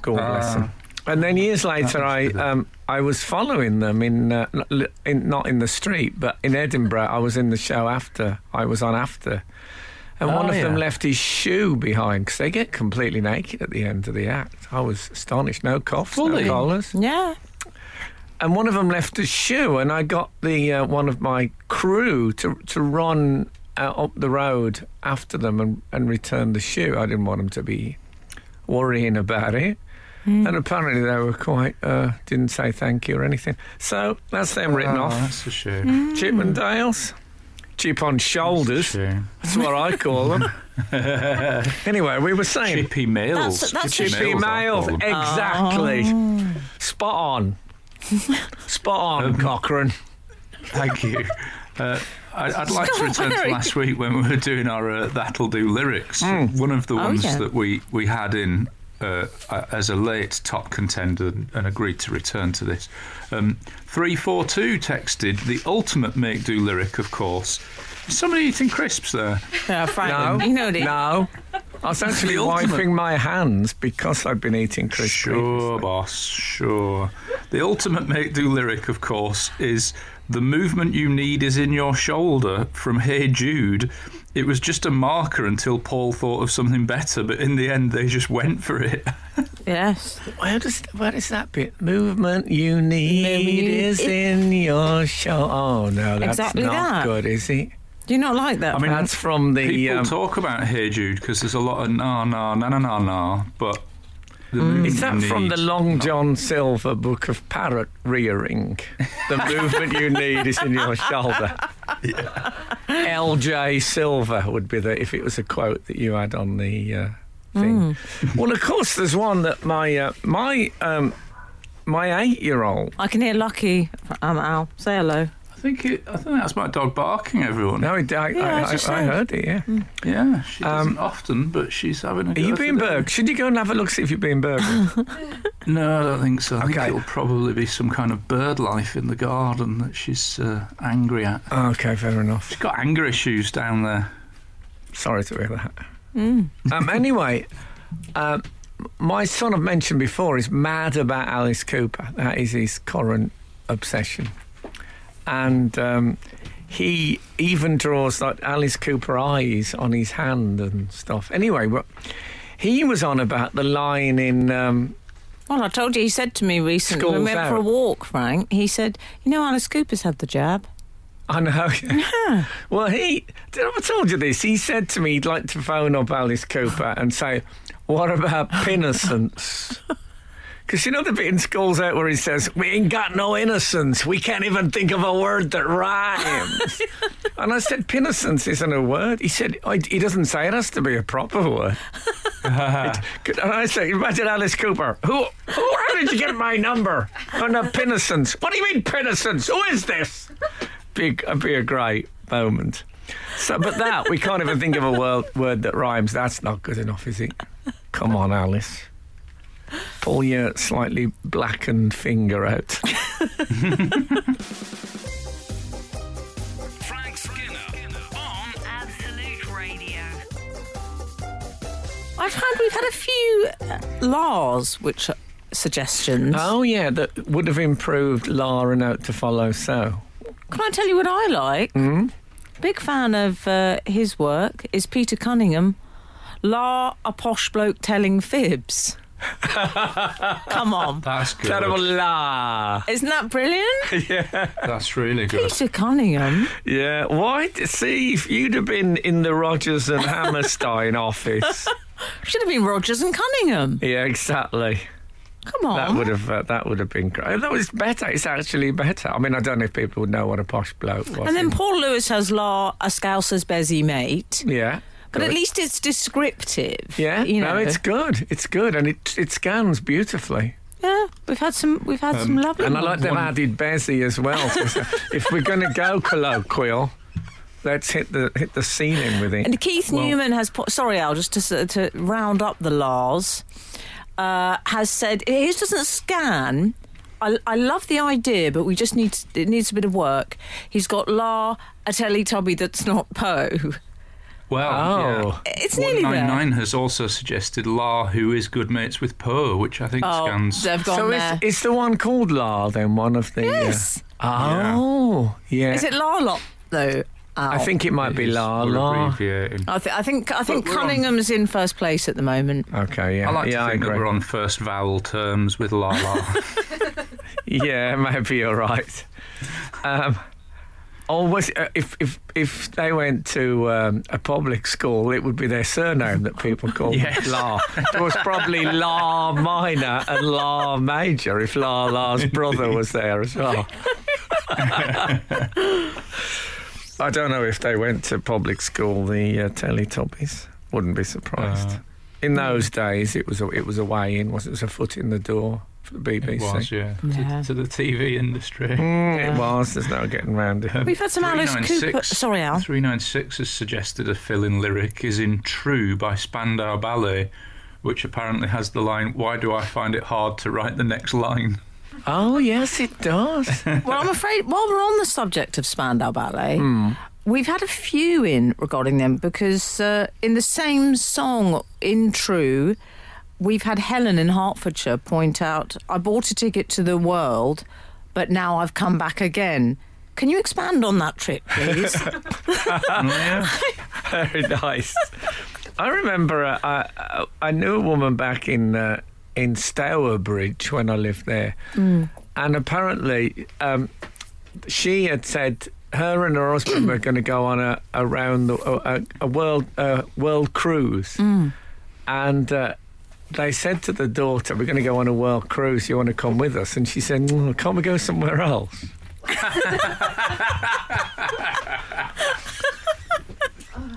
God bless Ah. them. And then years later, I must be the- um, I was following them in, uh, not, in not in the street, but in Edinburgh. I was in the show after I was on after, and one Oh, of them left his shoe behind because they get completely naked at the end of the act. I was astonished. No cuffs, Fully? no collars, Yeah. and one of them left his shoe, and I got the uh, one of my crew to to run uh, up the road after them and, and return the shoe. I didn't want them to be worrying about it. And apparently they were quite uh, didn't say thank you or anything. So that's them written Oh, off. That's a shame. Chip and Dales, chip on shoulders. Shame. That's what I call them. anyway, we were saying Chippy Mills. That's- that's Chippy chippy Mills, I males, call them. exactly. Spot on. Spot on, Um, Cochrane. Thank you. Uh, I, I'd like to return to last week when we were doing our uh, That'll Do lyrics. Hmm. One of the Oh, ones yeah. that we, we had in uh, uh, as a late top contender and, and agreed to return to this. Um, 342 texted the ultimate Make Do lyric, of course. Is somebody eating crisps there? Yeah, Frank, No, you know the no. I was actually The ultimate- wiping my hands because I've been eating crisps. Sure, boss, sure. The ultimate make do lyric, of course, is The movement you need is in your shoulder from Hey Jude. It was just a marker until Paul thought of something better, but in the end they just went for it. Yes. Where does where is that bit? Movement you need you- is it- in your show. Oh no, that's Exactly not that. good, is it? Do you not like that? I mean, That's from the. People Um, talk about Hey Jude because there's a lot of no, no, no, no, no, no, but the movement is that from the Long John Silver book of parrot rearing? The movement you need is in your shoulder. L.J. Silver would be the if it was a quote that you had on the uh, thing. Well, of course, there's one that my uh, my um, my eight-year-old. I can hear Lucky. Um, Al, say hello. I think it, I think that's my dog barking. Everyone, No, I, I, Yeah, I I, just I heard it. Yeah. yeah, she Um, doesn't often, but she's having a. Are go you today. being burged? Should you go and have a look see if you're being burgled? No, I don't think so. I think Okay. it'll probably be some kind of bird life in the garden that she's uh, angry at. okay, fair enough. She's got anger issues down there. Sorry to hear that. Um, anyway, um, my son I've mentioned before is mad about Alice Cooper. That is his current obsession, and um, he even draws like Alice Cooper eyes on his hand and stuff. Anyway, but he was on about the line in. Um, Well, I told you, he said to me recently we went for a walk, Frank, he said, You know, Alice Cooper's had the jab. I know. well, he. Did I told you this? He said to me he'd like to phone up Alice Cooper and say, "What about innocence?" Because you know the bit in School's Out where he says, "We ain't got no innocence. We can't even think of a word that rhymes." and I said, "Pinnocence isn't a word." He said, "I- "He doesn't say it has to be a proper word." It- and I said, "Imagine Alice Cooper. Who? Who? How did you get my number? On a pinnocence? What do you mean pinnocence? Who is this?" Be, uh, be a great moment. So, but that we can't even think of a word, word that rhymes. That's not good enough, is it? Come on, Alice. Pull your slightly blackened finger out. Frank Skinner on Absolute Radio. I've had, we've had a few uh, laws, which are suggestions. Oh yeah, that would have improved La and Out to Follow. So Can I tell you what I like? Hmm? Big fan of uh, his work is Peter Cunningham. La, a posh bloke telling fibs. Come on. That's good. terrible La. Isn't that brilliant? Yeah. That's really good. Peter Cunningham. Yeah. Why? See, if you'd have been in the Rodgers and Hammerstein office. Should have been Rodgers and Cunningham. Yeah, exactly. Come on. That would have uh, that would have been great. That was better. It's actually better. I mean, I don't know if people would know what a posh bloke was. and then in- Paul Lewis has La, a Scouser's busy mate. yeah. But at least it's descriptive. Yeah, You know, no, it's good. It's good, and it it scans beautifully. yeah. We've had some. We've had some lovely. Um, And I like they've added Bezzy as well. If we're going to go colloquial, let's hit the hit the ceiling with it. And Keith Well- Newman has put. Sorry, Al, just to to round up the laws, uh, has said his doesn't scan. I, I love the idea, but we just need it needs a bit of work. He's got La a Teletubby that's not Poe. Well, Oh. yeah. It's nearly there. 199 has also suggested La, who is good mates with Poe, which I think Oh, scans. they've gone so there. is, is the one called La then one of the? uh, yes. oh, yeah. Is it La Lot though? Al? I think it might be La La. I, th- I think I think we're on- Cunningham's in first place at the moment. Okay, yeah, I like yeah, to think that we're on first vowel terms with La La. Yeah, maybe you're right. Um, Or was it, uh, if if if they went to um, a public school, it would be their surname that people called Yes. La. It was probably La Minor and La Major if La La's brother was there as well. I don't know if they went to public school. The uh, Teletubbies wouldn't be surprised. Uh, in those days, it was a, it was a way in. Was it? It was a foot in the door for the BBC. It was, yeah. Yeah. To, to the TV industry. Mm, It was. There's no getting round it. We've had some Alice Cooper. 396 Sorry, Al. 396 has suggested a fill-in lyric is in True by Spandau Ballet, which apparently has the line, Why do I find it hard to write the next line? Oh yes, it does. Well, I'm afraid while we're on the subject of Spandau Ballet, Hmm. we've had a few in regarding them because uh, in the same song, in True, we've had Helen in Hertfordshire point out, I bought a ticket to the world, but now I've come back again. Can you expand on that trip, please? yeah. Very nice. I remember uh, I I knew a woman back in uh, in Stourbridge when I lived there, and apparently um, she had said her and her husband were going to go on a around the a, a world uh, world cruise, and. Uh, they said to the daughter, "We're going to go on a world cruise. You want to come with us?" And she said, "Mm, "Can't we go somewhere else?"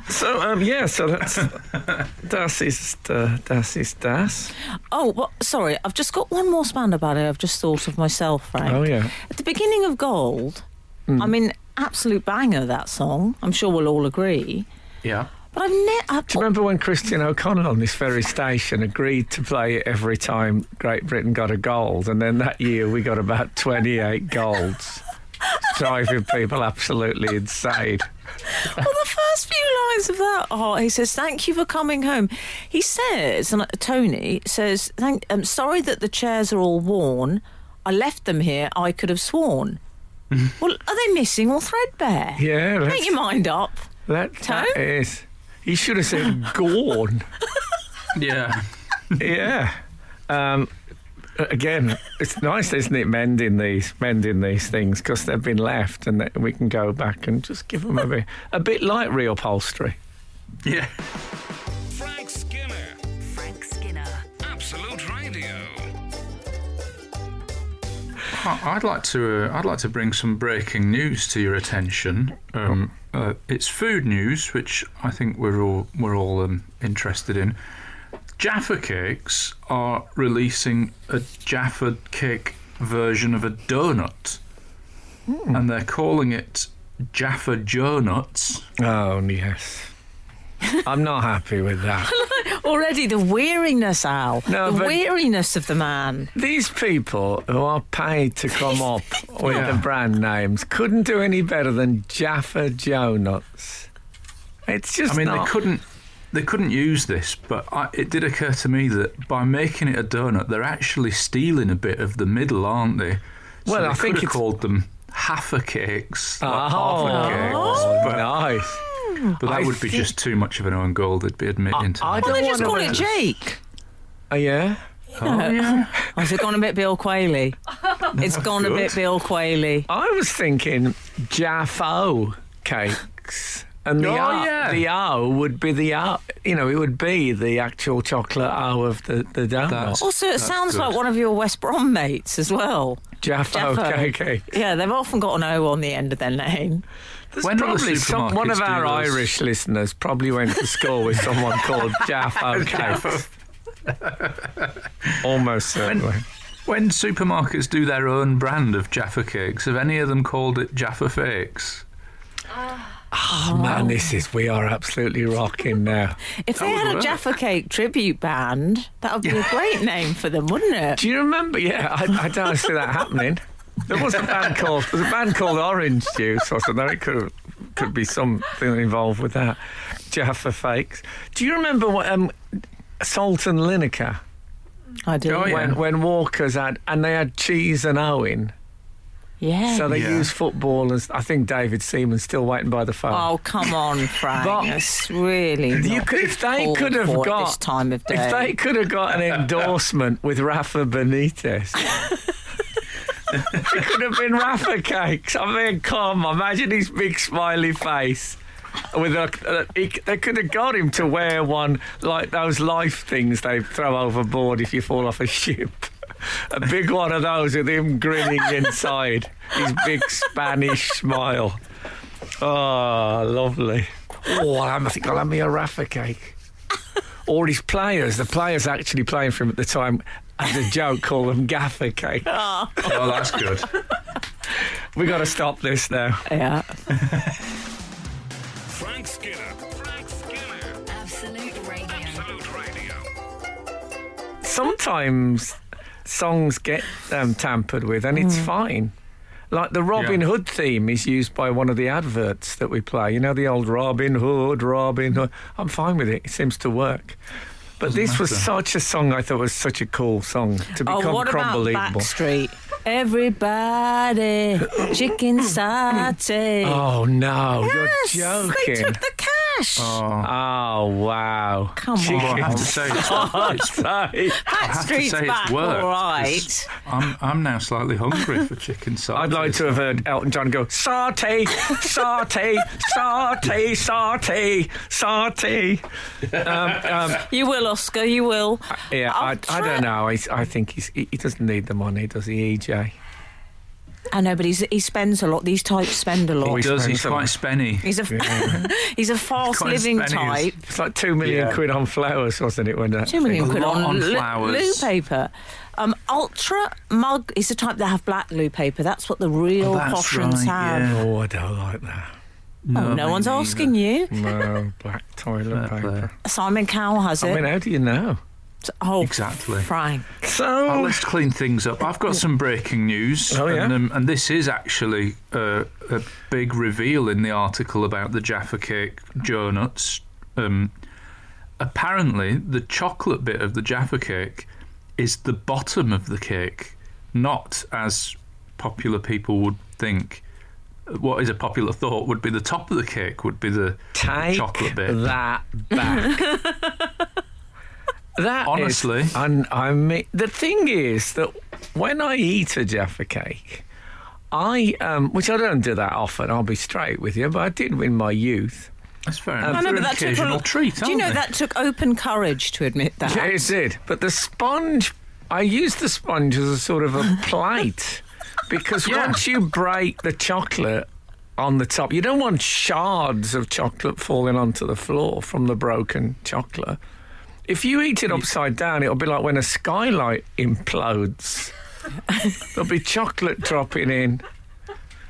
so um, yeah, so that's das ist uh, das ist das. oh, well, sorry, I've just got one more Spandau Ballet I've just thought of myself, Frank. Oh yeah. At the beginning of Gold, Hmm. I mean, absolute banger that song. I'm sure we'll all agree. Yeah. But I've never. Do you remember when Christian O'Connell on this very station agreed to play it every time Great Britain got a gold, and then that year we got about 28 golds, driving people absolutely insane. Well, the first few lines of that are he says, "Thank you for coming home." He says, and uh, Tony says, Thank, "I'm sorry that the chairs are all worn. I left them here. I could have sworn." well, are they missing or threadbare? Yeah, Make your mind up. that, that Tone? is. He should have said Gorn. Yeah. yeah. Um, again, it's nice, isn't it, mending these mending these things because they've been left, and we can go back and just give them a bit, a bit like reupholstery. Yeah. I'd like to. Uh, I'd like to bring some breaking news to your attention. Um, uh, it's food news, which I think we're all we're all um, interested in. Jaffa Cakes are releasing a Jaffa cake version of a donut, and they're calling it Jaffa Jonuts. Oh yes, I'm not happy with that. Already the weariness, Al. No, the weariness of the man. These people who are paid to come up with Yeah. the brand names couldn't do any better than Jaffa Jonuts. It's just I mean, not. they couldn't. They couldn't use this, but I, it did occur to me that by making it a donut, they're actually stealing a bit of the middle, aren't they? So Well, they I could think have it's- called them Halfa cakes, Oh, not Halfa cakes. But, nice. But that I would be think- just too much of an own goal. They'd be admitting to. I that. Well, don't they just call it Jake. Oh yeah. Oh, yeah. Oh, has it gone a bit Bill Quayle? It's gone a bit Bill Quayle. I was thinking Jaffo cakes. And the, Oh, o, yeah. the O would be the O, you know, it would be the actual chocolate O of the, the donut. That's- Also, it sounds good. like one of your West Brom mates as well. Jaffo Jaffo. cake. Yeah, they've often got an O on the end of their name. There's When will the probably some, one of our those? Irish listeners probably went to school with someone called Jaffo cakes. Almost certainly. When supermarkets do their own brand of Jaffa cakes, have any of them called it Jaffa Fakes? Oh man, this is we are absolutely rocking now. If they That would had a work. Jaffa Cake tribute band, that would be a great name for them, wouldn't it? Do you remember? Yeah, I, I don't see that happening. There was a band called there was a band called Orange Juice or something. It could could be something involved with that. Jaffa fakes. Do you remember what um, Salt and Lineker I do. Oh, yeah. when when Walkers had and they had cheese and Owen. Yeah. So they Yeah. used footballers. I think David Seaman's still waiting by the phone. Oh come on, Frank! But- That's really You could, if they could have got this time of day. if they could have got an endorsement with Rafa Benitez, it could have been Rafa cakes. I mean, come imagine his big smiley face. With a, he, they could have got him to wear one like those life things they throw overboard if you fall off a ship. A big one of those with him grinning inside, his big Spanish smile. Oh, lovely. Oh, I think I'll have me a Rafa cake. All his players, the players actually playing for him at the time, as a joke, call them gaffer cake. Oh, that's good. we got to stop this now. Yeah. Frank Skinner. Frank Skinner. Absolute Radio. Absolute Radio. Sometimes songs get um, tampered with and it's fine. Like the Robin Yeah. Hood theme is used by one of the adverts that we play. You know, the old Robin Hood, Robin Hood. I'm fine with it. It seems to work. But Doesn't this was matter. such a song I thought was such a cool song to Oh, become what about unbelievable. Backstreet? Everybody, chicken satay. Oh no, yes, you're they joking. took the cash. Oh. Oh wow. Come Chicken Well, I have on. to say, it's, it's, satay. I have to Backstreet's say back, it's worked. all 'cause right. I'm, I'm now slightly hungry for chicken salad. I'd like to have heard Elton John go saute, saute, saute, saute, saute. Um, um, You will, Oscar. You will. yeah, I'll I, I try- don't know. I, I think he's, he, he doesn't need the money, does he, EJ? I know, but he's, he spends a lot. These types spend a lot. He lot. does, he's quite spenny. He's a he's a fast Quite living Spanish. type. It's like two million Yeah. quid on flowers, wasn't it? When that Two million A quid lot on, on flowers. loo paper. Um, ultra mug is the type that have black loo paper. That's what the real Oh, that's right, have. yeah. Oh, I don't like that. Oh, no one's neither. asking you. No, black toilet paper. Simon Cowell has it. I mean, how do you know? Oh, Exactly. Frank. Oh, So, let's clean things up. I've got some breaking news. Oh, yeah? and, um, and this is actually uh, a big reveal in the article about the Jaffa Cake donuts. Um, apparently, the chocolate bit of the Jaffa Cake is the bottom of the cake, not as popular people would think. What is a popular thought would be the top of the cake would be the take chocolate bit. that back. That is- Honestly. and I mean, the thing is that when I eat a Jaffa cake, I um, which I don't do that often. I'll be straight with you, but I did in my youth. That's fair I enough. I know, They're but an that took a treat, Do you know they? that took open courage to admit that? Yeah, it did. But the sponge, I use the sponge as a sort of a plate because Yeah. once you break the chocolate on the top, you don't want shards of chocolate falling onto the floor from the broken chocolate. If you eat it upside down, it'll be like when a skylight implodes. There'll be chocolate dropping in.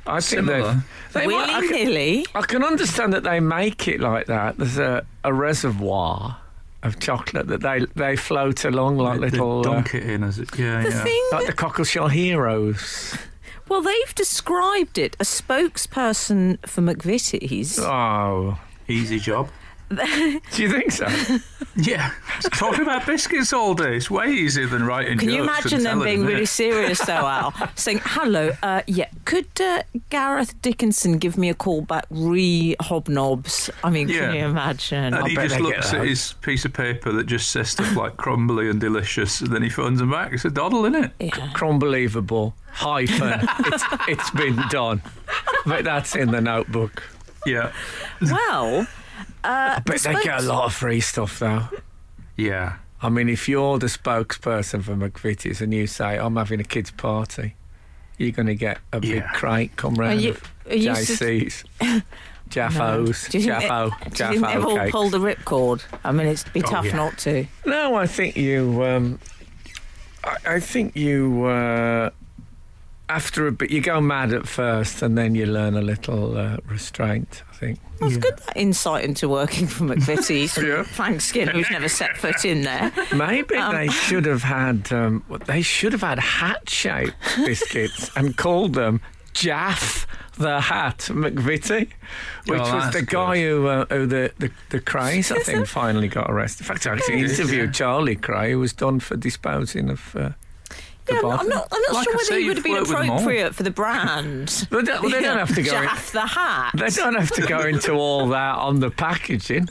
I think Similar. they. they might- I Willy can- nilly. I can understand that they make it like that. There's a, a reservoir of chocolate that they, they float along like They- they little. uh, dunk it in as it. Yeah, The yeah. thing like the Cockleshell Heroes. Well, they've described it. A spokesperson for McVitie's. Oh, Easy job. do you think so? Yeah, talking about biscuits all day. It's way easier than writing Can you imagine them being it. really serious, though, Al? Saying, hello, uh, yeah, could uh, Gareth Dickinson give me a call back re hobnobs? I mean, Yeah. can you imagine? And I he bet just looks at his piece of paper that just says stuff like crumbly and delicious, and then he phones him back. It's a doddle, isn't it? Yeah. Crumbelievable. Hyphen. it's, it's been done. But that's in the notebook. Yeah. Well, uh, But they get a lot of free stuff, though. Yeah. I mean, if you're the spokesperson for McVitie's and you say, I'm having a kids' party, you're going to get a big Yeah. crate come round you- of are you s- JC's. Jaffos. do you think, Jaffo. they, do you think they've Jaffo all cakes. pulled the ripcord? I mean, it'd be Oh, tough yeah. not to. No, I think you. Um, I, I think you. Uh, after a bit, you go mad at first, and then you learn a little uh, restraint. I think. That's good that insight into working for McVitie's. Yeah. Frank Skinner, who's never set foot in there. Maybe Um, they should have had. Um, they should have had hat-shaped biscuits and called them Jaff the Hat McVitie, which Oh, was that's the guy who, uh, who the, the the Krays I think finally got arrested. In fact, I actually interviewed yeah. Charlie Kray, who was done for disposing of. Uh, the Yeah, I'm not, I'm not Like sure I whether say, he would you've been worked with them all. appropriate for the brand. They, well, they don't have to go. in- the hat. They don't have to go into all that on the packaging.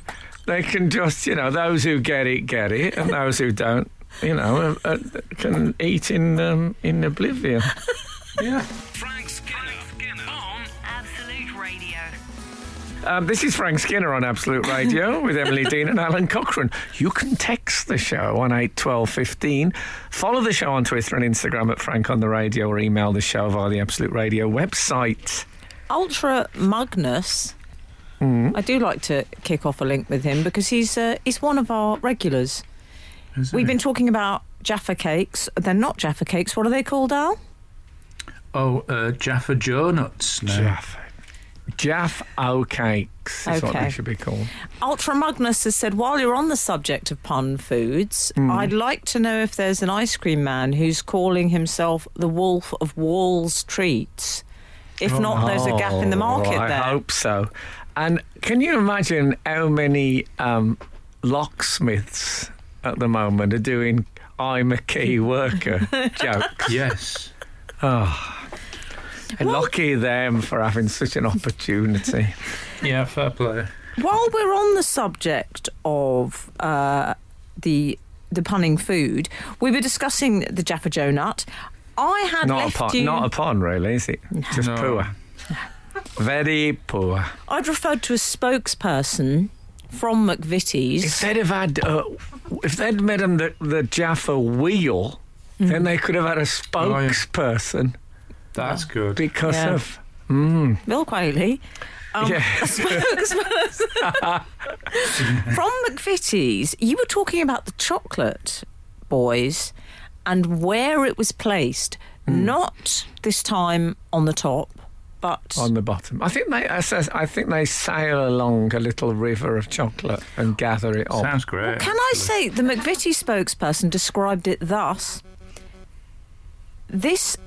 They can just, you know, those who get it get it, and those who don't, you know, uh, uh, can eat in um, in oblivion. Yeah. Um, this is Frank Skinner on Absolute Radio with Emily Dean and Alun Cochrane. You can text the show on 8 12 15. Follow the show on Twitter and Instagram at Frank on the Radio or email the show via the Absolute Radio website. Ultra Magnus. Mm. I do like to kick off a link with him because he's uh, he's one of our regulars. Is We've it? been talking about Jaffa cakes. They're not Jaffa cakes. What are they called, Al? Oh, uh, Jaffa Jonuts. No. Jaff. Jaff O cakes is what Okay. they should be called. Ultra Magnus has said, while you're on the subject of pun foods, Hmm. I'd like to know if there's an ice cream man who's calling himself the Wolf of Wall's Treats. If not, there's a gap in the market Oh, I there. hope so. And can you imagine how many um, locksmiths at the moment are doing I'm a key worker jokes? Yes. And lucky them for having such an opportunity. Yeah, fair play. While we're on the subject of uh, the the punning food, we were discussing the Jaffa Jonut. I had not a left pun, you. not a pun, really, is it? Just No. poor. Very poor. I'd referred to a spokesperson from McVitie's. If they'd have had, uh, if they'd made them the, the Jaffa wheel, then they could have had a Oh, yeah. Spokesperson That's good. because Yeah. of. Mm, Bill Quayle. Um, yeah. a spokesperson from McVitie's. You were talking about the chocolate boys and where it was placed. Hmm. Not this time on the top, but on the bottom. I think they. I says- I think they sail along a little river of chocolate and gather it up. Sounds great. Can I say the McVitie spokesperson described it thus? This.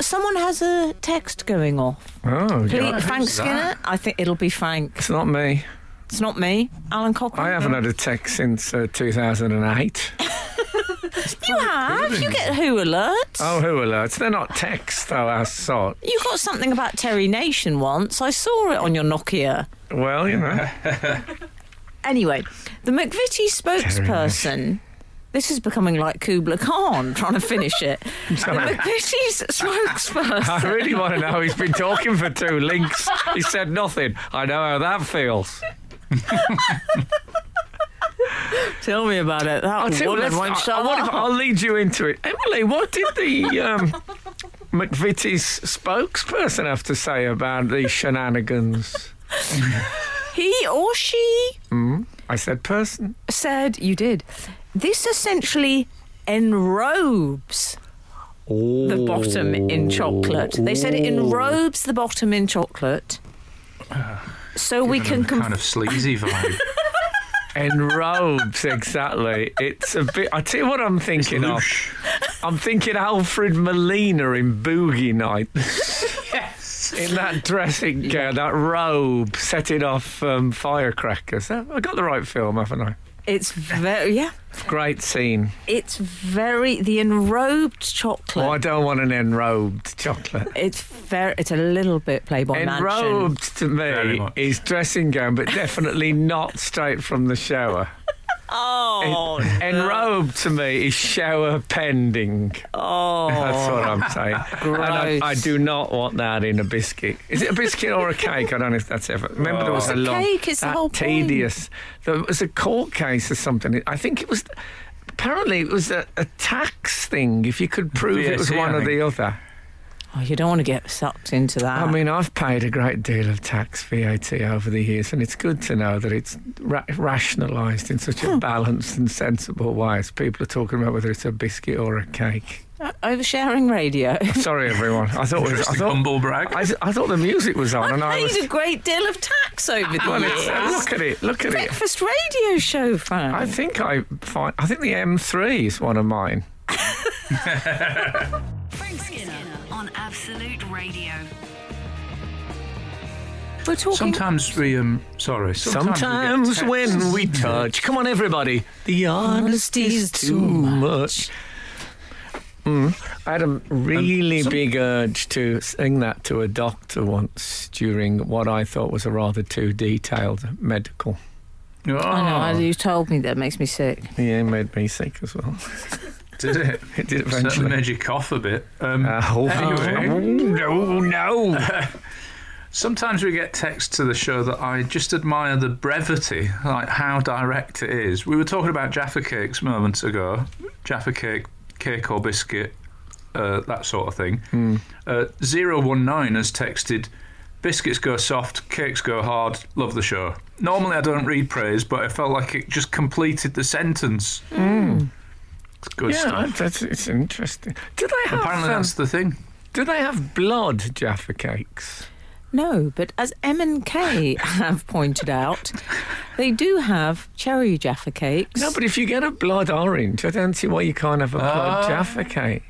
Someone has a text going off. oh, Please, yeah. Frank who's Skinner? that? I think it'll be Frank. it's not me. It's not me, Alun Cochrane. I haven't had a text since uh, 2008. You have. You get Who alerts. Oh, who alerts? They're not texts though, as such. You got something about Terry Nation once. I saw it on your Nokia. Well, you know. Anyway, the McVitie spokesperson. This is becoming like Kubla Khan trying to finish it. the McVitie's spokesperson. I really want to know. He's been talking for two links. He said nothing. I know how that feels. Tell me about it. That I'll woman won't shut I- what if- up. I'll lead you into it. Emily, what did the um, McVitie's spokesperson have to say about these shenanigans? He or she I said person. said, you did. This essentially enrobes the bottom in chocolate. They said it enrobes the bottom in chocolate. So we can a conf- kind of sleazy vibe. Enrobes, exactly. It's a bit. I tell you what I'm thinking of. I'm thinking Alfred Molina in Boogie Nights. Yes. In that dressing gown, that robe, setting off um, firecrackers. I got the right film, haven't I? It's very yeah. Great scene. It's very the enrobed chocolate. Oh, I don't want an enrobed chocolate. It's very. It's a little bit Playboy Mansion. Enrobed to me is dressing gown, but definitely not straight from the shower. Oh, Enrobed to me is shower pending. oh, That's what I'm saying. And I, I do not want that in a biscuit. Is it a biscuit or a cake? I don't know if that's ever. Remember there was a It's a long, cake, it's the that whole point. tedious. There was a court case or something. I think it was. Apparently, it was a, a tax thing. If you could prove it was VAT, one I or the other. Oh, you don't want to get sucked into that. I mean, I've paid a great deal of tax VAT over the years, and it's good to know that it's ra- rationalised in such Hmm. a balanced and sensible way as people are talking about whether it's a biscuit or a cake. Uh, oversharing radio. Sorry, everyone. I thought it was. I thought, humble brag. I, I thought the music was on, and I I was. paid a great deal of tax over the Well, years. uh, look at it. Look at it. Breakfast radio show, Frank. I think I find. I think the M3 is one of mine. Frank Skinner on Absolute Radio. We're talking. Sometimes we um sorry. Sometimes, Sometimes we when we touch, come on, everybody, the honesty is too much. Mm. I had a really some- big urge to sing that to a doctor once during what I thought was a rather too detailed medical. Oh, I know. You told me that makes me sick. Yeah, it made me sick as well. did it? It did Certainly eventually. made you cough a bit. Um, Uh, oh, Anyway. oh, no, no. Sometimes we get texts to the show that I just admire the brevity, like how direct it is. We were talking about Jaffa cakes moments ago. Jaffa cake, cake or biscuit, uh, that sort of thing. Uh, 019 has texted, biscuits go soft, cakes go hard, love the show. Normally I don't read praise, but I felt like it just completed the sentence. It's good yeah, stuff. that's it's interesting. Do they have Apparently um, that's the thing. do they have blood Jaffa cakes? No, but as M and K have pointed out, they do have cherry Jaffa cakes. No, but if you get a blood orange, I don't see why you can't have a blood Ah. Jaffa cake.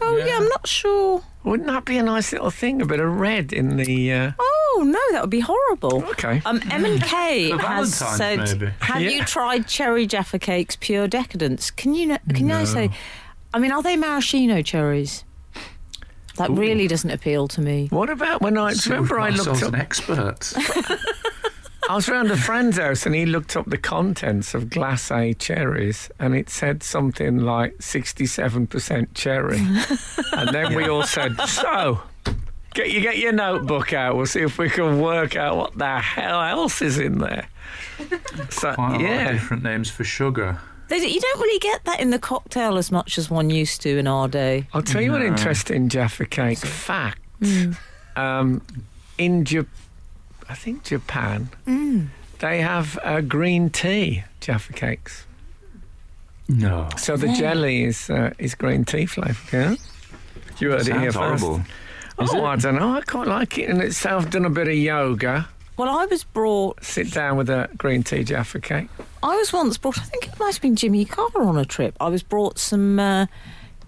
oh yeah. I'm not sure. Wouldn't that be a nice little thing? A bit of red in the. Uh... Oh no, that would be horrible. Okay. Um, M and K has said, maybe. "Have Yeah. you tried cherry Jaffa cakes? Pure decadence." Can you know, can I say? I mean, are they maraschino cherries? That really doesn't appeal to me. What about when I So remember I we've looked ourselves up? an expert. I was around a friend's house and he looked up the contents of glacé cherries and it said something like 67% cherry. and then we all said, So, get you get your notebook out. We'll see if we can work out what the hell else is in there. So, Quite a lot of different names for sugar. They, you don't really get that in the cocktail as much as one used to in our day. I'll tell you an interesting Jaffa cake fact. Um, in Japan, I think Japan, they have uh, green tea Jaffa cakes. No. So the jelly is uh, is green tea flavour. Yeah, you heard it here Sounds first. horrible. Oh, I don't know. I quite like it in itself. Done a bit of yoga. Well, I was brought. Sit down with a green tea Jaffa cake. I was once brought. I think it might have been Jimmy Carr on a trip. I was brought some uh,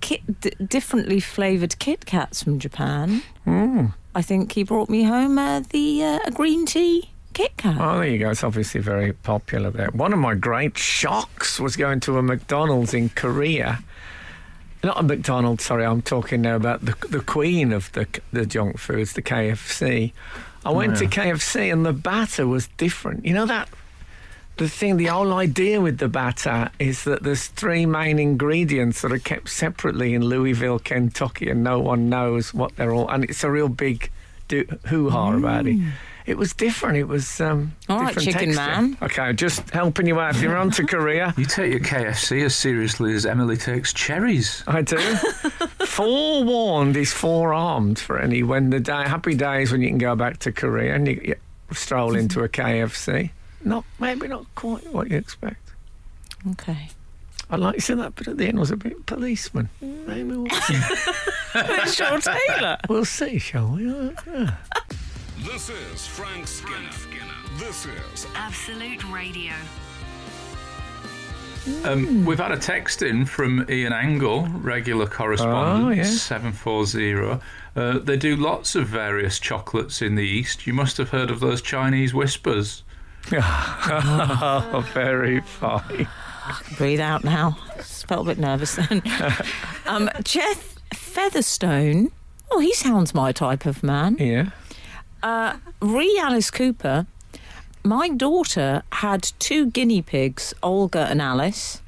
kit, d- differently flavoured Kit Kats from Japan. Mm. I think he brought me home uh, the uh, a green tea Kit Kat. Oh, there you go. It's obviously very popular there. One of my great shocks was going to a McDonald's in Korea. Not a McDonald's, sorry. I'm talking now about the the queen of the the junk foods, the KFC. I went to KFC and the batter was different. You know that the thing, the whole idea with the batter is that there's three main ingredients that are kept separately in Louisville, Kentucky, and no one knows what they're all. And it's a real big do- hoo-ha about it. It was different. It was um, All right, different chicken texture. man. Okay, just helping you out. If you're on to Korea, You take your KFC as seriously as Emily takes cherries. I do. Forewarned is forearmed for any when the day happy days when you can go back to Korea and you, you stroll into a KFC. Not maybe not quite what you expect. Okay. I like you said that bit at the end was a bit policeman. Maybe we'll, Shaw Taylor. we'll see, shall we? Yeah. This is Frank Skinner. This is Absolute Radio. Um, we've had a text in from Ian Angle, regular correspondent, Oh, yeah. 740. Uh, they do lots of various chocolates in the East. You must have heard of those Chinese whispers. oh, very fine. I can Breathe out now. Just Felt a bit nervous then. um, Jeff Featherstone. Oh, he sounds my type of man. Yeah. Uh, re Alice Cooper. My daughter had two guinea pigs, Olga and Alice.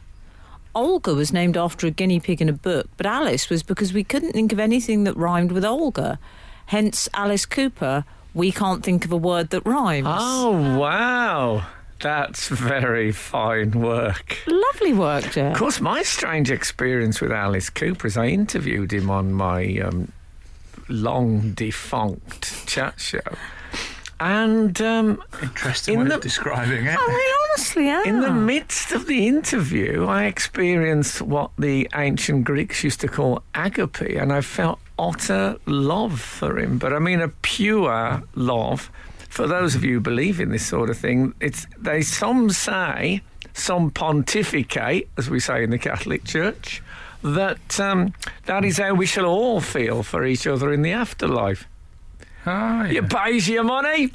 Olga was named after a guinea pig in a book, but Alice was because we couldn't think of anything that rhymed with Olga. Hence, Alice Cooper, we can't think of a word that rhymes. Oh wow, that's very fine work. Lovely work, Jeff. Of course, my strange experience with Alice Cooper is I interviewed him on my um, long defunct chat show. And um, Interesting In way the- of describing it. I mean, honestly, yeah. in the midst of the interview, I experienced what the ancient Greeks used to call agape, and I felt utter love for him. But I mean, a pure love. For those of you who believe in this sort of thing, it's they some say, some pontificate, as we say in the Catholic Church, that um, that is how we shall all feel for each other in the afterlife. Ah, yeah. You pays your money.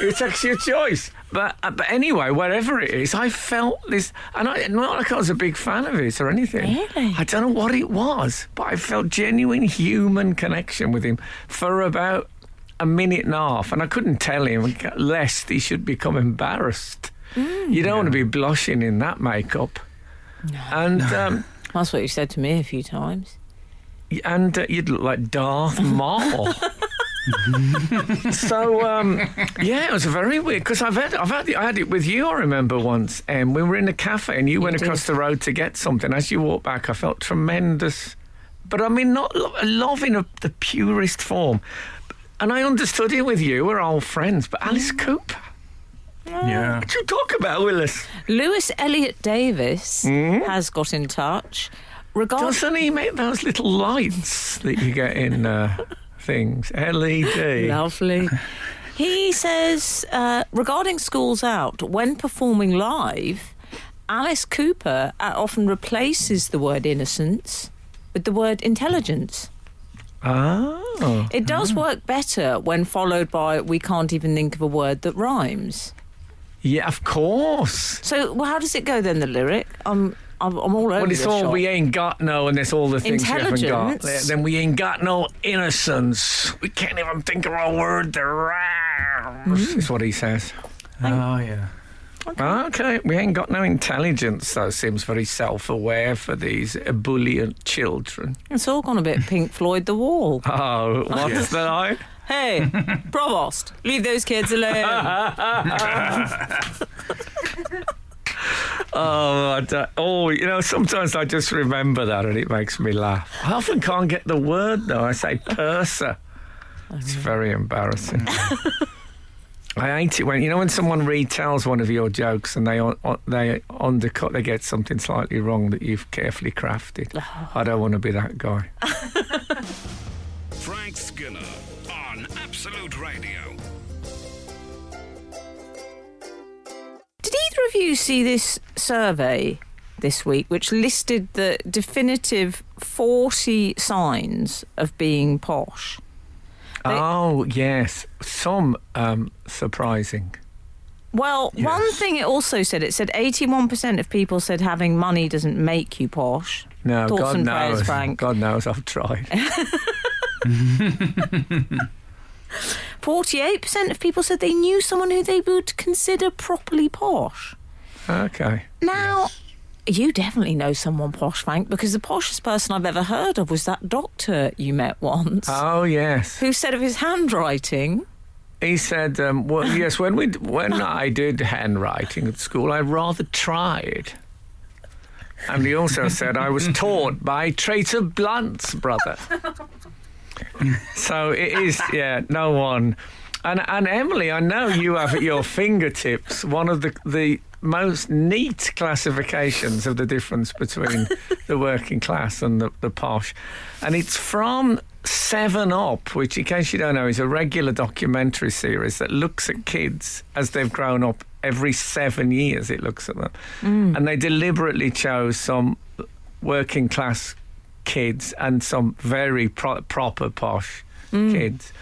you takes your choice. But uh, but anyway, wherever it is, I felt this, and I not like I was a big fan of it or anything. Really? I don't know what it was, but I felt genuine human connection with him for about a minute and a half, and I couldn't tell him lest he should become embarrassed. you don't want to be blushing in that makeup. And um, That's what you said to me a few times. and uh, you'd look like Darth Maul. so um, yeah, it was very weird because I've had I've had it, I had it with you. I remember once, and we were in a cafe, and you, went did. across the road to get something. As you walked back, I felt tremendous, but I mean not lo- love in a, the purest form. And I understood it with you. We're old friends, but Alice Cooper. Yeah. What you talk about, Willis? Lewis Elliot Davis has got in touch regarding. Doesn't he make those little lights that you get in uh, things? LED. Lovely. He says uh, regarding Schools Out, when performing live, Alice Cooper often replaces the word innocence with the word intelligence. Oh. It does ah. work better when followed by we can't even think of a word that rhymes. Yeah, of course. So, well, how does it go then? The lyric? I'm, I'm, I'm all over. Well, it's this all shot. we ain't got no, and there's all the things we haven't got. Then we ain't got no innocence. We can't even think of a word that rhymes. Mm. Is what he says. Oh, yeah. Okay, we ain't got no intelligence. Though seems very self-aware for these ebullient children. It's all gone a bit Pink Floyd The Wall. Oh, what's Yes. the line? Hey, Provost, leave those kids alone. Oh, I oh, you know, sometimes I just remember that and it makes me laugh. I often can't get the word though. I say purser. It's very embarrassing. I hate it when you know when someone retells one of your jokes and they un- un- they undercut, they get something slightly wrong that you've carefully crafted. Oh. I don't want to be that guy. Frank Skinner on Absolute Radio. Did either of you see this survey this week, which listed the definitive 40 signs of being posh? Oh yes, some um, surprising. Well, one thing it also said, it said 81% of people said having money doesn't make you posh. No, Thoughts God prayers, knows. Frank. God knows I've tried. 48% of people said they knew someone who they would consider properly posh. okay. Now, you definitely know someone posh, Frank, because the poshest person I've ever heard of was that doctor you met once, Oh yes. who said of his handwriting, He said, um, "Well, yes. When we when I did handwriting at school, I rather tried." And he also said, "I was taught by Traitor Blunt's brother." so it is, yeah. No one, and and Emily, I know you have at your fingertips one of the the most neat classifications of the difference between the working class and the, the posh, and it's from Seven Up, which, in case you don't know, is a regular documentary series that looks at kids as they've grown up. Every seven years, it looks at them, mm. and they deliberately chose some working class kids and some very pro- proper posh kids.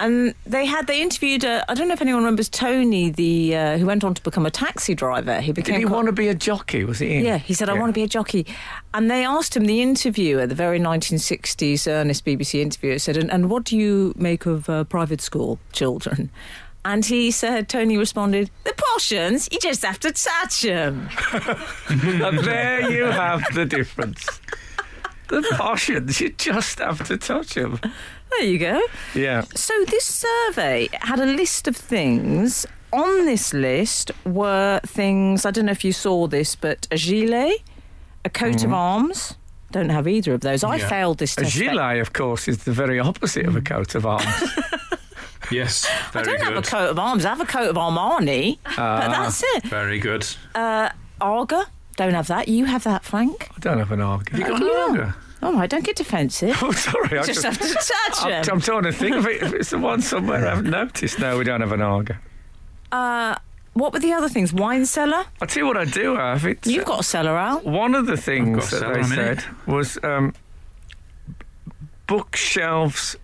and they had they interviewed. Uh, I don't know if anyone remembers Tony, the uh, who went on to become a taxi driver. He became Did he co- want to be a jockey? Was he in? Yeah, he said, I want to be a jockey. And they asked him, the interviewer, the very 1960s earnest BBC interviewer, said, And, and what do you make of uh, private school children? And he said, Tony responded, The potions, you just have to touch them. And there you have the difference. The potions, you just have to touch them. There you go. Yeah. So this survey had a list of things. On this list were things, I don't know if you saw this, but a gilet, a coat of arms. Don't have either of those. I Yeah. failed this test. A test. gilet, of course, is the very opposite of a coat of arms. Yes, I don't have a coat of arms. I have a coat of Armani, but that's it. Very good. Uh, Aga, don't have that. You have that, Frank. I don't have an argue. You got do an you not? Aga? All right, don't get defensive. Oh, sorry. I Just just, have to touch I'm, them. I'm trying to think of it. If it's the one somewhere I haven't noticed. No, we don't have an Aga. Uh, what were the other things? Wine cellar. I'll tell you what I do have. It's, You've got a cellar out. One of the things that they I'm said was um, bookshelves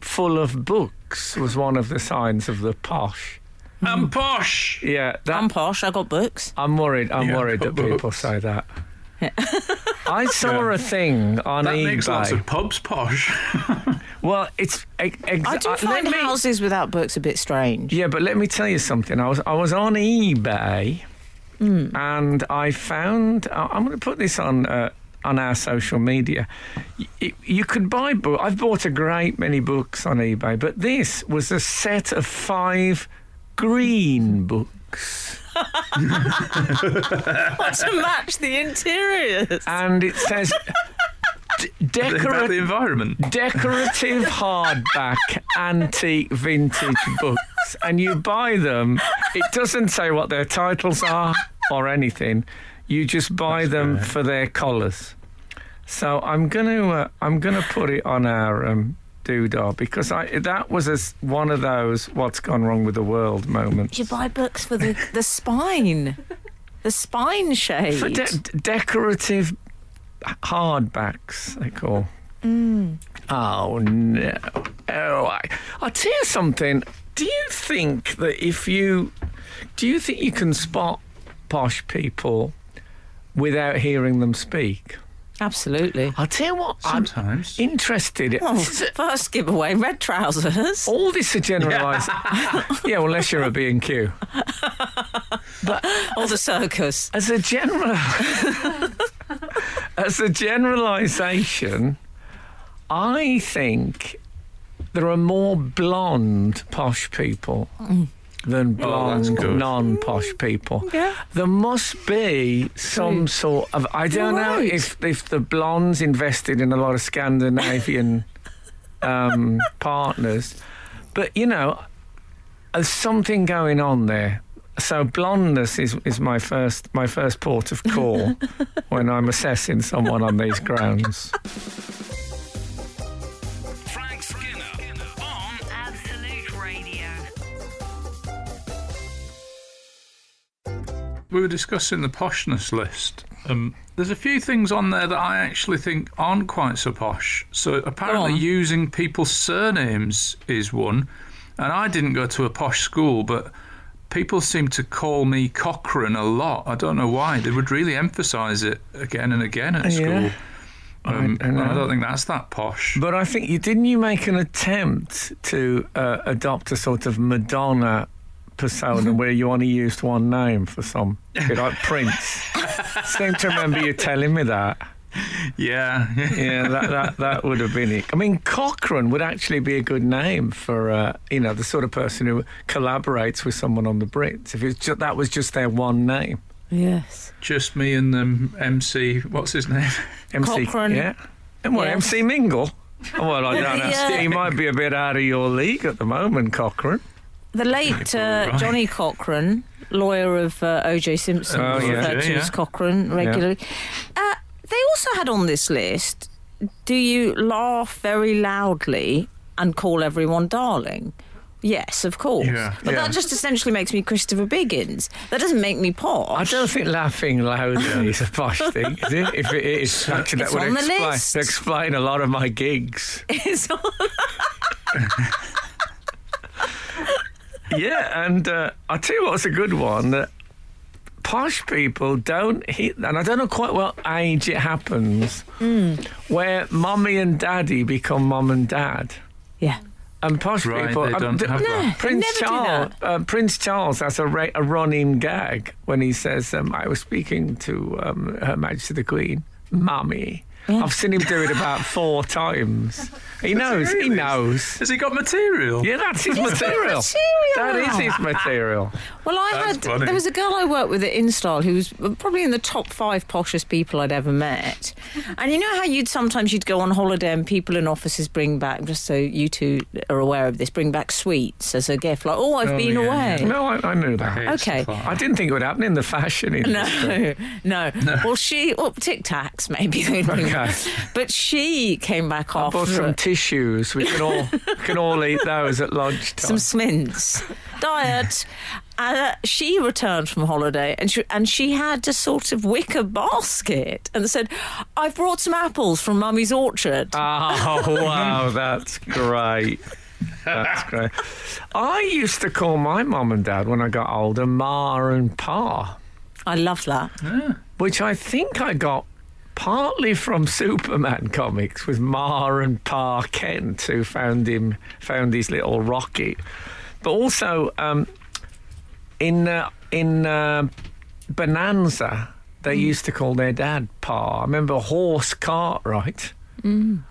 full of books was one of the signs of the posh. I'm posh. Yeah, that, I'm posh. I got books. I'm worried. I'm Yeah, worried that people books. say that. I saw Yeah. a thing on That eBay. makes lots of pubs posh. well, it's ex- ex- I do uh, find me- houses without books a bit strange. Yeah, but let me tell you something. I was I was on eBay, Hmm. and I found. I- I'm going to put this on uh, on our social media. Y- you could buy book. I've bought a great many books on eBay, but this was a set of five green books. What to match the interiors? and it says d- About the decorative environment. decorative hardback antique vintage books and you buy them it doesn't say what their titles are or anything you just buy them great. for their collars so i'm going to uh, i'm going to put it on our um, doodah because I, that was a one of those what's gone wrong with the world moments. You buy books for the, the spine, the spine shade. for de- decorative hardbacks they call. Mm. Oh no. Oh I, i'll tell you something. Do you think that if you do you think you can spot posh people without hearing them speak Absolutely. i'll tell you what i'm Sometimes. interested Oh, first giveaway, red trousers. all this a generalised yeah well unless you're a b&q But Or the circus. as a general as a generalization i think there are more blonde posh people mm. Than Oh, blonde good. non-posh people Yeah. there must be some sort of i don't You're know right. if if the blondes invested in a lot of scandinavian um, partners but you know there's something going on there. So blondness is, is my first my first port of call when I'm assessing someone on these grounds. we were discussing the poshness list. Um, there's a few things on there that I actually think aren't quite so posh. So apparently, using people's surnames is one. And I didn't go to a posh school, but people seem to call me Cochrane a lot. I don't know why. They would really emphasise it again and again at school. Um, I and I don't think that's that posh. But I think you didn't you make an attempt to uh, adopt a sort of Madonna persona where you only used one name for some, a bit like Prince. Seem to remember you telling me that. yeah, Yeah, that, that, that would have been it. I mean, Cochrane would actually be a good name for, uh, you know, the sort of person who collaborates with someone on the Brits. If it's ju- that was just their one name. Yes. just me and the MC. What's his name? MC, Cochrane. Yeah. And what, Yes. MC Mingle? Well, I don't know. Yeah. He might be a bit out of your league at the moment, Cochrane. The late uh. Johnnie Cochran, lawyer of uh, O.J. Simpson, Oh, was yeah. referred to Yeah. as Cochran regularly. Uh, they also had on this list, do you laugh very loudly and call everyone darling? Yes, of course. Yeah. But Yeah. that just essentially makes me Christopher Biggins. That doesn't make me posh. I don't think laughing loudly is a posh thing, is it? If it is, actually, It's that would on the explain, list. explain a lot of my gigs. It's all- Yeah, and uh, I'll tell you what's a good one that posh people don't hit, and I don't know quite what age it happens, Hmm. where mummy and daddy become mum and dad. yeah. And posh Right, people, they um, don't d- have that. No, Prince they do Charles, that. uh, Prince Charles has a, ra- a running gag when he says, um, "I was speaking to um, Her Majesty the Queen, mummy." I've seen him do it about four times. He knows. He really? knows. Has he got material? Yeah, that's his material. material That is his material. Well, I That's had. funny. There was a girl I worked with at InStyle who was probably in the top five poshest people I'd ever met. And you know how you'd sometimes you'd go on holiday and people in offices bring back, just so you two are aware of this, bring back sweets as a gift. Like, oh, I've Oh, been yeah, away. yeah. No, I, I knew that. Okay. I didn't think it would happen in the fashion industry. No, no, Well, she, well, Tic Tacs maybe they'd bring Okay. Back. But she came back I bought some tissues. We can all can all eat those at lunchtime. some smints diet. Uh, she returned from holiday and she, and she had a sort of wicker basket and said, "I've brought some apples from Mummy's orchard." Oh wow, that's great. That's great. I used to call my mum and dad when I got older Ma and Pa, I love that. which I think I got partly from Superman comics with Ma and Pa Kent, who found him found his little rocket, but also um, in uh, in uh, Bonanza. they used to call their dad Pa. I remember Horse Cartwright,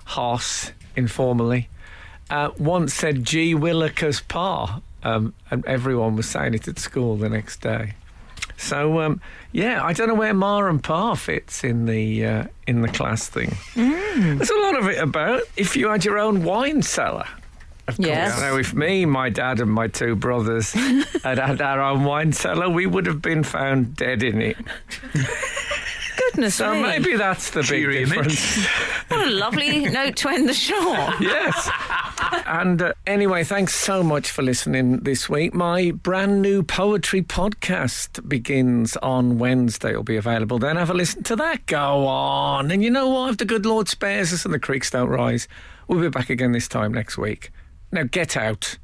Hoss informally, uh, once said G. Willikers Pa, um, and everyone was saying it at school the next day. So um, yeah, I don't know where Ma and Pa fits in the uh, in the class thing. There's a lot of it about if you had your own wine cellar. Of Yes. course. Now, if me, my dad, and my two brothers had had our own wine cellar, we would have been found dead in it. Goodness So me. maybe that's the big Cheery image. difference. What a lovely note to end the show yes. And uh, anyway, thanks so much for listening this week. My brand new poetry podcast begins on Wednesday. It'll be available then. Have a listen to that. Go on. And you know what? If the good Lord spares us and the creeks don't rise, we'll be back again this time next week. Now get out.